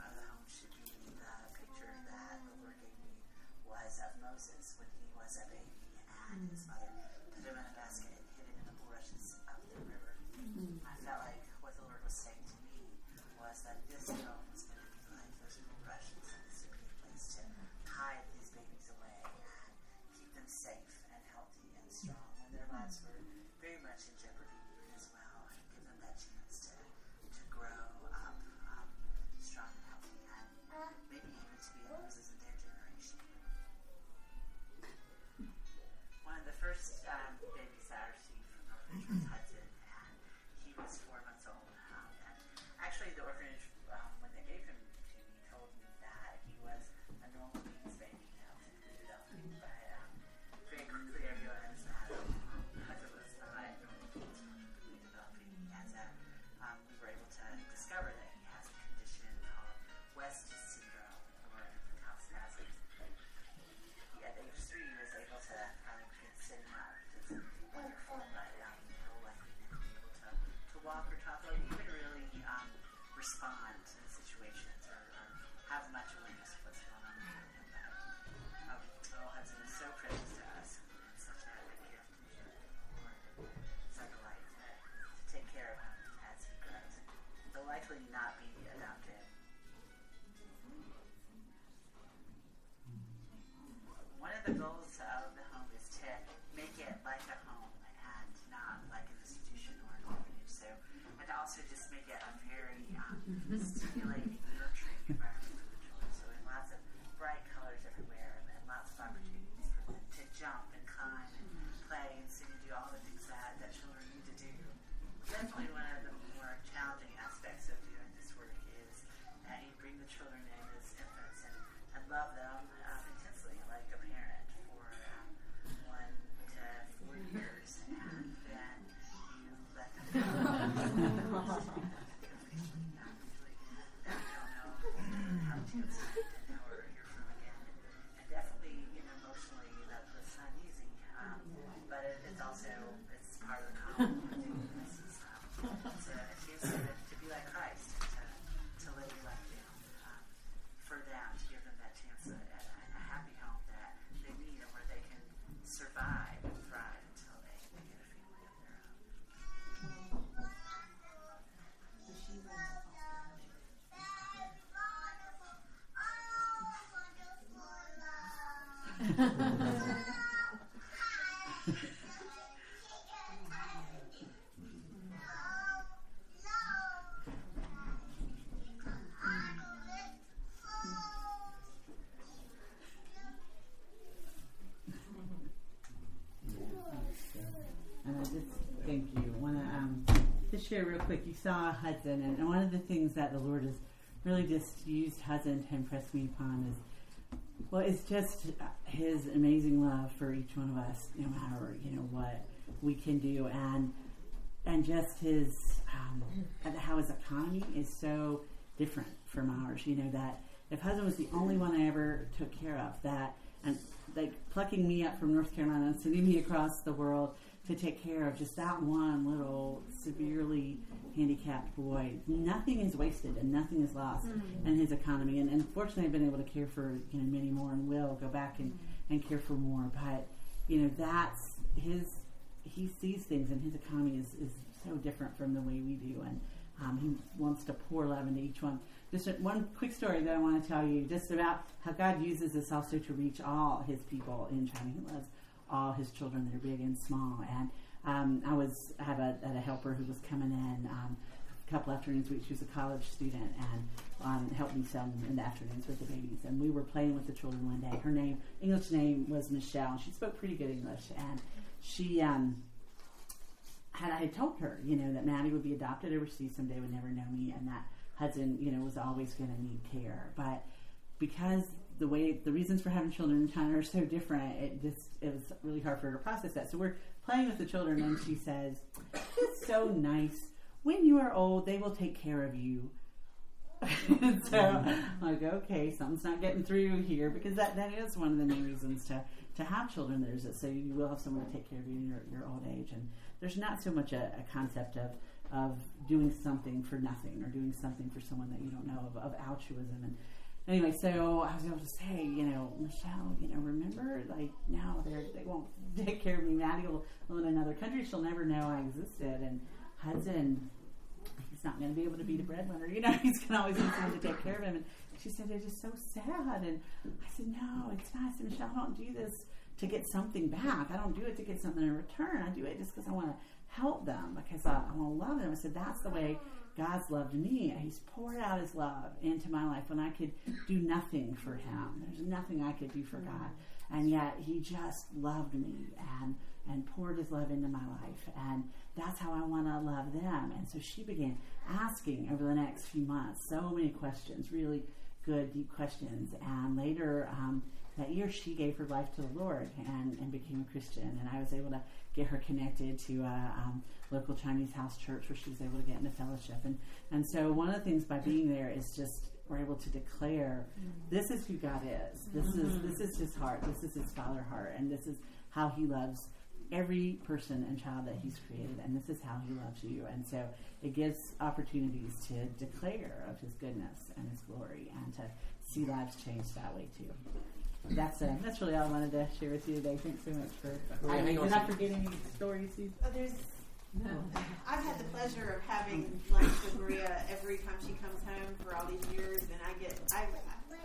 share real quick. You saw Hudson, and, one of the things that the Lord has really just used Hudson to impress me upon is, well, it's just His amazing love for each one of us, no matter you know what we can do, and and just His um, how His economy is so different from ours. You know that if Hudson was the only one I ever took care of, that and like plucking me up from North Carolina and sending me across the world to take care of just that one little severely handicapped boy. Nothing is wasted and nothing is lost Mm-hmm. in his economy. And, and fortunately, I've been able to care for you know many more and will go back and, and care for more. But you know that's his. He sees things, and his economy is, is so different from the way we do, and um, he wants to pour love into each one. Just a, one quick story that I want to tell you, just about how God uses this also to reach all His people in China. He loves all His children, they're big and small. And um, I was had a, had a helper who was coming in um, a couple afternoons a week. She was a college student and um, helped me some in the afternoons with the babies. And we were playing with the children one day. Her name, English name, was Michelle. She spoke pretty good English, and she. Um, had I had told her, you know, that Maddie would be adopted overseas someday, would never know me, and that Hudson, you know, was always going to need care. But because the way the reasons for having children in China are so different, it just it was really hard for her to process that. So we're playing with the children, and she says, "It's so nice. When you are old, they will take care of you." so I'm like, okay, something's not getting through here because that, that is one of the main reasons to, to have children. There's it, so you will have someone to take care of you in your, your old age, and there's not so much a, a concept of of doing something for nothing or doing something for someone that you don't know of, of altruism and anyway so i was able to say you know michelle you know remember like now they won't take care of me. Maddie will live in another country. She'll never know i existed. And hudson he's not going to be able to be the breadwinner. You know he's going to always need someone to take care of him. And she said it's just so sad. And i said no it's not. I said, michelle i don't do this to get something back. I don't do it to get something in return. I do it just because i want to help them because I, I want to love them. I said, that's the way God's loved me. He's poured out His love into my life when I could do nothing for Him. There's nothing I could do for God. And yet He just loved me and, and poured His love into my life. And that's how I want to love them. And so she began asking over the next few months so many questions, really good, deep questions. And later, um, that year she gave her life to the Lord and, and became a Christian. And I was able to get her connected to a um, local Chinese house church where she was able to get into fellowship. And, and so one of the things by being there is just we're able to declare mm-hmm. this is who God is. This is mm-hmm. this is his heart. This is his father heart. And this is how he loves every person and child that he's created. And this is how he loves you. And so it gives opportunities to declare of his goodness and his glory and to see lives change that way too that's uh, that's really all I wanted to share with you today. Thanks so much for. Well, I hang on a did I forget any stories? You, Oh, there's. No. I've had the pleasure of having lunch with Maria every time she comes home for all these years, and I get I've,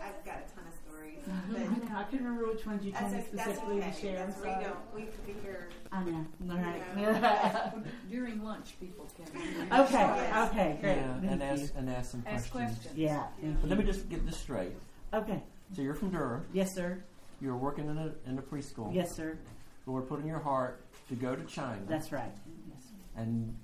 I've got a ton of stories. But I know I couldn't remember which ones you told me that's, o- that's specifically okay. to share. I'm That's we don't we could be here. I know. All right. You know. During lunch, people can. okay. Yes. Okay. Great. Yeah, and ask and ask some Ask questions. questions. Yeah. Thank But let me just get this straight. Okay. So you're from Durham. Yes, sir. You're working in a in a preschool. Yes, sir. Lord put in your heart to go to China That's right. Yes. and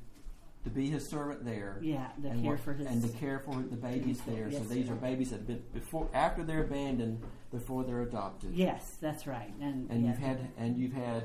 to be His servant there. Yeah. The and care work- for his. and to care for the babies there. Yes, so these sir. are babies that have been before after they're abandoned, before they're adopted. yes, that's right. And And yeah. you've had and you've had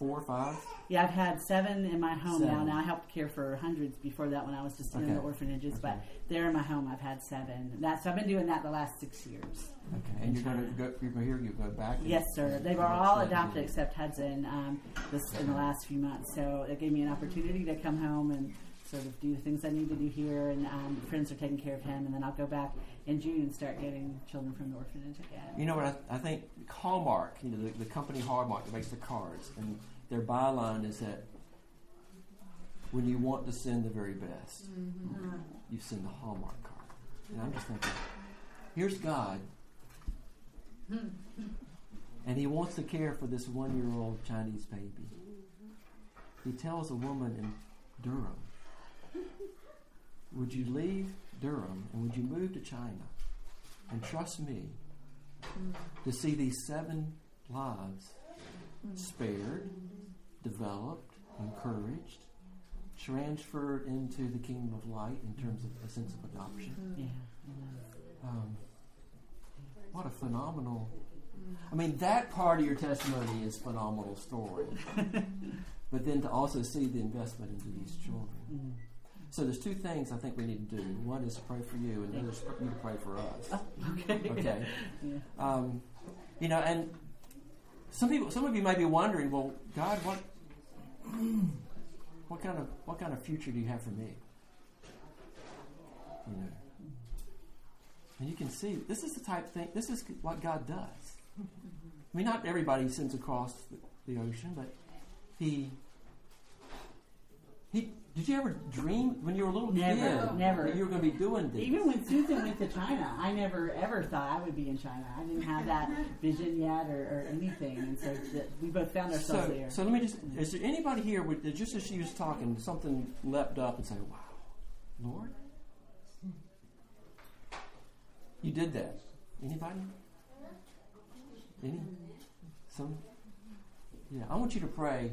four or five. Yeah, I've had seven in my home now. Seven. Now I helped care for hundreds before that when I was just in Okay. the orphanages, but Okay. there in my home I've had seven. That's I've been doing that the last six years. Okay. And you're going to go. Here. You go back. Yes, sir. They were all adopted except Hudson um, this in the last few months. So it gave me an opportunity to come home and sort of do the things I need to do here. And um, friends are taking care of him, and then I'll go back in June and start getting children from the orphanage again. You know what? I, I think Hallmark, you know, the, the company Hallmark that makes the cards, and their byline is that when you want to send the very best, mm-hmm. you send the Hallmark card. And I'm just thinking, here's God, and He wants to care for this one-year-old Chinese baby, he tells a woman in Durham, Would you leave Durham and would you move to China and trust me to see these seven lives spared, developed, encouraged, transferred into the kingdom of light in terms of a sense of adoption? Yeah. Um, what a phenomenal. I mean, that part of your testimony is phenomenal story. but then to also see the investment into these children. Mm. So there's two things I think we need to do. One is to pray for you, and the other is for you to pray for us. Okay. Okay. Yeah. Um, you know, and some people, some of you may be wondering, well, God, what, what kind of, what kind of future do you have for me? You know, and you can see this is the type of thing. This is what God does. I mean, not everybody sends across the, the ocean, but He. He. Did you ever dream when you were a little Never, kid never. that you were going to be doing this? Even when Susan went to China, I never ever thought I would be in China. I didn't have that vision yet or, or anything, and so that we both found ourselves so, there. So let me just, is there anybody here, with, just as she was talking, something leapt up and say, wow, Lord? You did that. Anybody? Any? Some? Yeah, I want you to pray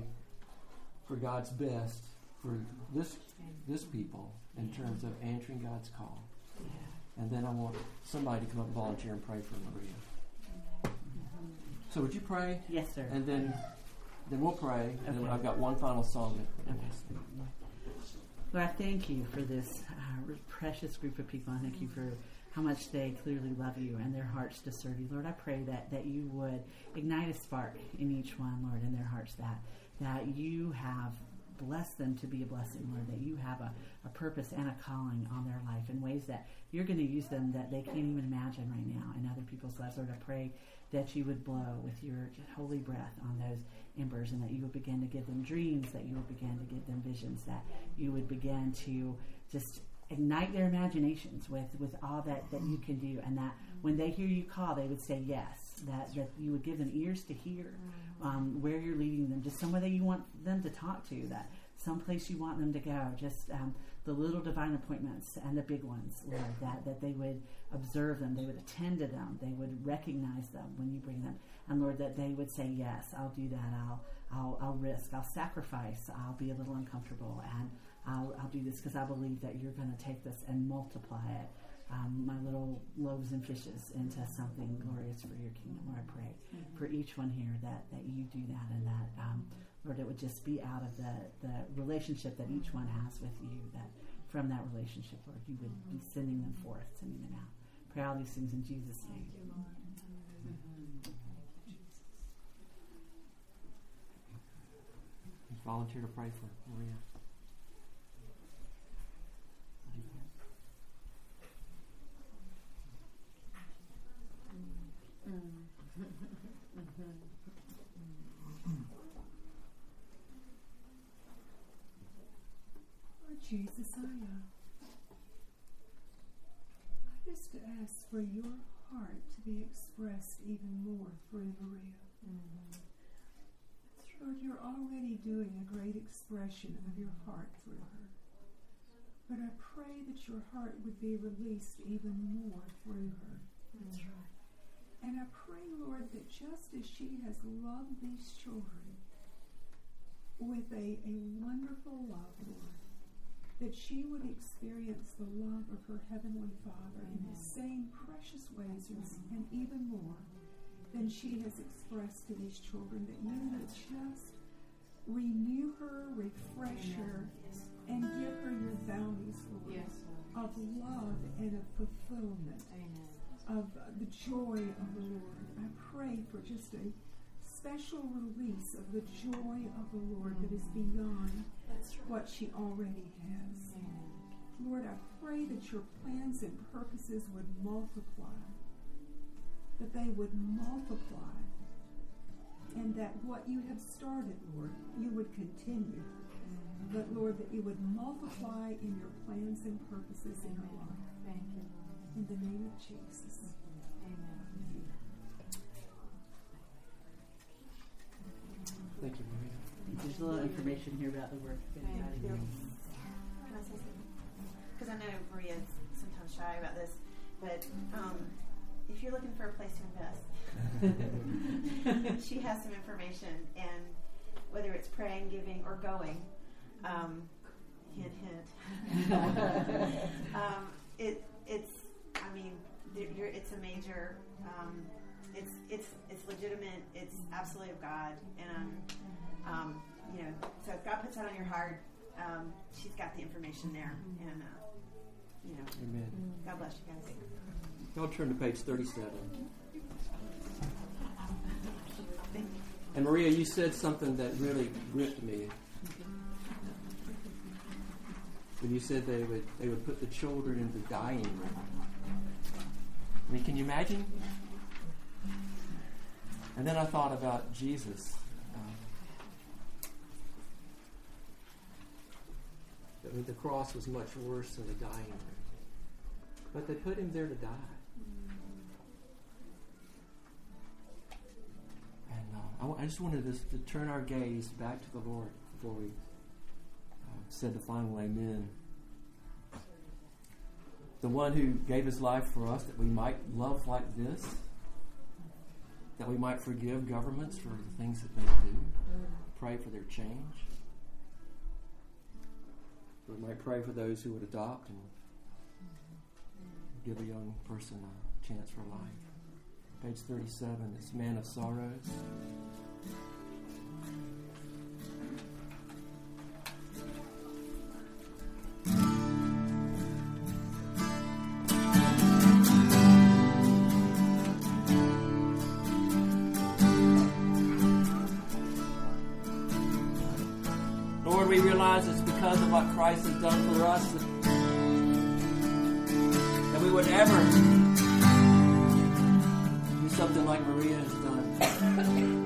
for God's best for this this people in terms of answering God's call. And then I want somebody to come up and volunteer and pray for Maria. So would you pray? Yes, sir. And then then we'll pray. And then I've got one final song. That, Okay. Lord, I thank you for this uh, precious group of people. I thank you for how much they clearly love you and their hearts to serve you. Lord, I pray that, that you would ignite a spark in each one, Lord, in their hearts, that, that you have blessed them to be a blessing, Lord, that you have a, a purpose and a calling on their life in ways that you're going to use them that they can't even imagine right now in other people's lives. Lord, I pray that you would blow with your holy breath on those embers and that you would begin to give them dreams, that you would begin to give them visions, that you would begin to just ignite their imaginations with, with all that, that you can do and that when they hear you call they would say yes that, that you would give them ears to hear um, where you're leading them just somewhere that you want them to talk to that someplace you want them to go just um, the little divine appointments and the big ones Lord, that, that they would observe them they would attend to them they would recognize them when you bring them. And Lord that they would say yes I'll do that. I'll I'll, I'll risk. I'll sacrifice. I'll be a little uncomfortable and I'll, I'll do this because I believe that you're going to take this and multiply it, um, my little loaves and fishes, into something glorious for your kingdom. Lord, I pray for each one here that, that you do that and that, um, Lord, it would just be out of the, the relationship that each one has with you, that from that relationship, Lord, you would be sending them forth, sending them out. Pray all these things in Jesus' name. Thank you, mm-hmm. Volunteer to pray for Maria. Lord Jesus, I, uh, I just ask for your heart to be expressed even more through Maria. Lord, you're already doing a great expression of your heart through her. But I pray that your heart would be released even more through her. That's right. And I pray, Lord, that just as she has loved these children with a, a wonderful love, Lord, that she would experience the love of her Heavenly Father in the same precious ways and, even more than she has expressed to these children, that you would just renew her, refresh her, and give her your bounties, Lord, of love and of fulfillment, of the joy of the Lord. I pray for just a special release of the joy of the Lord that is beyond what she already has. Lord, I pray that your plans and purposes would multiply that they would multiply, and that what you have started, Lord, you would continue. But Lord, that you would multiply in your plans and purposes in our life. Thank you. In the name of Jesus. Thank you, Maria. there's a little information here about the work. if Thank anybody- Can I say something? Because I know Maria's sometimes shy about this, but um, if you're looking for a place to invest, she has some information, and whether it's praying, giving, or going, um, hint, hint. um, it it's I mean you're, it's a major um, it's it's it's legitimate it's absolutely of God and um, you know so if God puts that on your heart um, she's got the information there and uh, you know Amen. God bless you guys Y'all turn to page 37. And Maria, you said something that really gripped me. When you said they would they would put the children in the dying room. I mean, can you imagine? And then I thought about Jesus. Um, I mean, the cross was much worse than the dying. But they put him there to die. And uh, I, w- I just wanted us to turn our gaze back to the Lord before we uh, said the final amen. The one who gave his life for us that we might love like this, that we might forgive governments for the things that they do, pray for their change. We might pray for those who would adopt and give a young person a chance for life. Page 37, it's Man of Sorrows. Christ has done for us that, we would ever do something like Maria has done.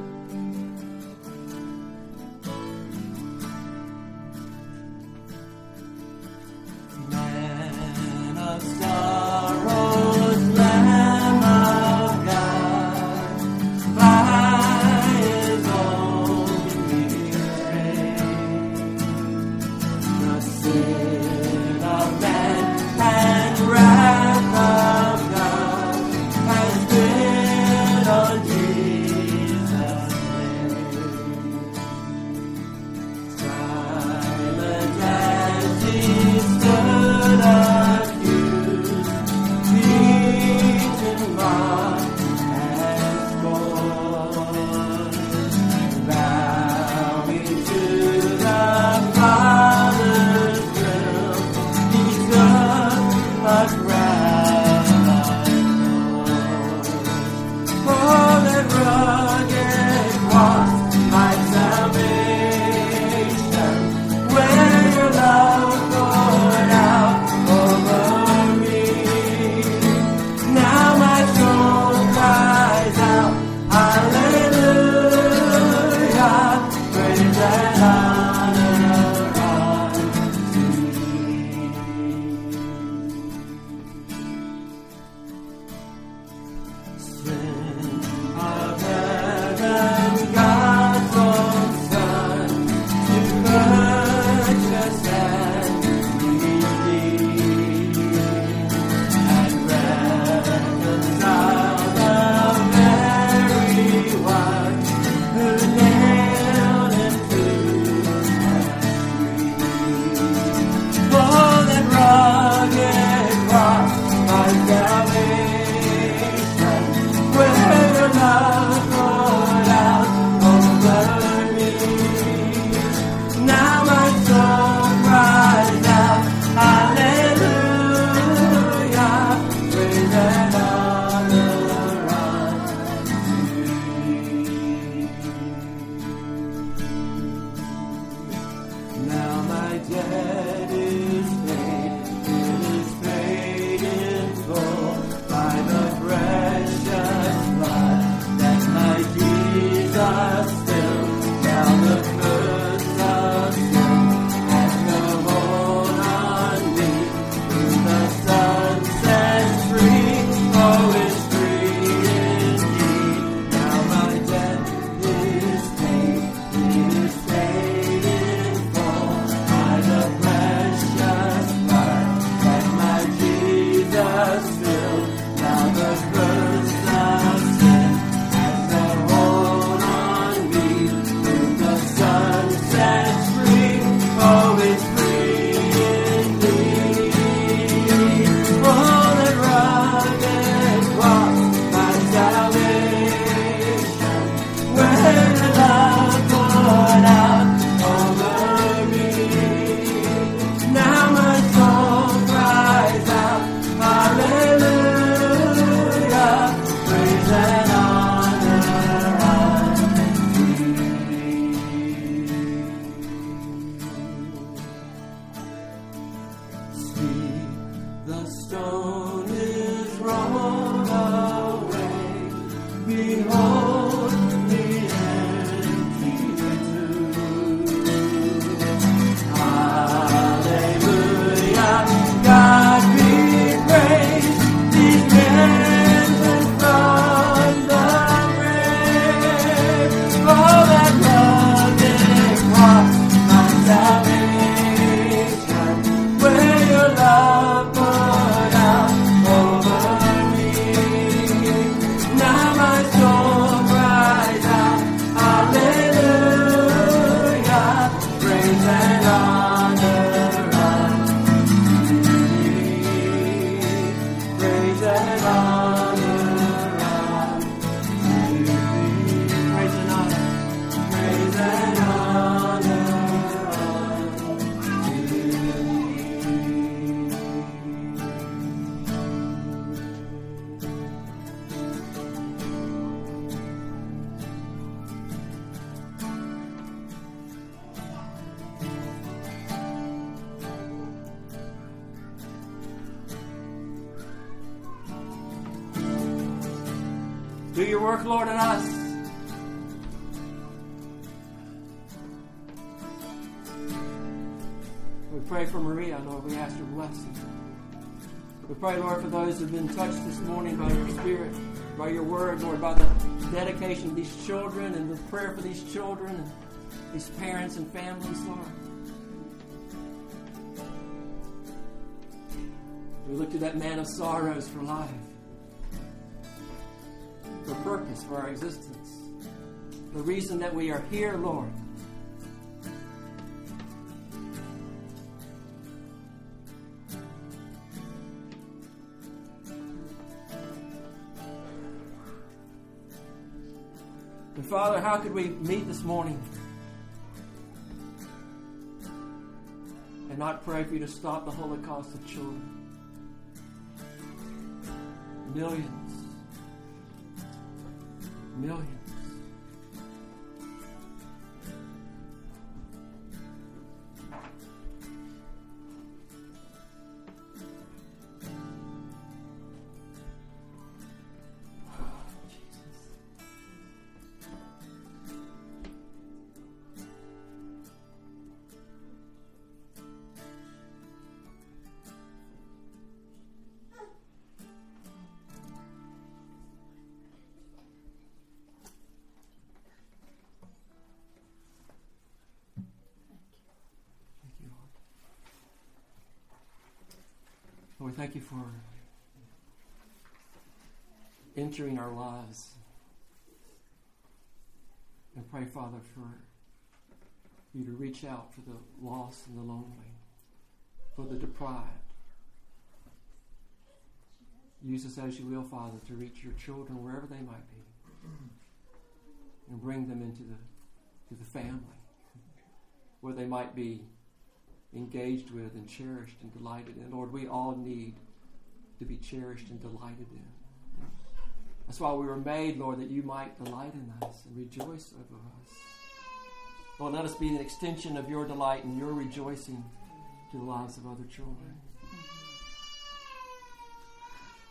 Your word, Lord, by the dedication of these children and the prayer for these children and these parents and families, Lord. We look to that man of sorrows for life for purpose for our existence. The reason that we are here, Lord. And Father, how could we meet this morning and not pray for you to stop the Holocaust of children? Millions millions. Thank you for entering our lives. And pray, Father, for you to reach out for the lost and the lonely, for the deprived. Use us as you will, Father, to reach your children wherever they might be and bring them into the, to the family where they might be engaged with and cherished and delighted in. Lord, we all need to be cherished and delighted in. That's why we were made, Lord, that you might delight in us and rejoice over us. Lord, let us be an extension of your delight and your rejoicing to the lives of other children.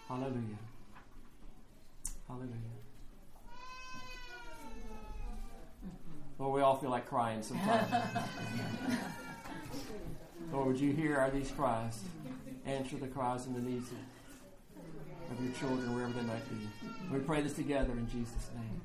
Hallelujah. Hallelujah. Well, we all feel like crying sometimes. Lord, would you hear our these cries? Answer the cries and the needs of, of your children wherever they might be. We pray this together in Jesus' name.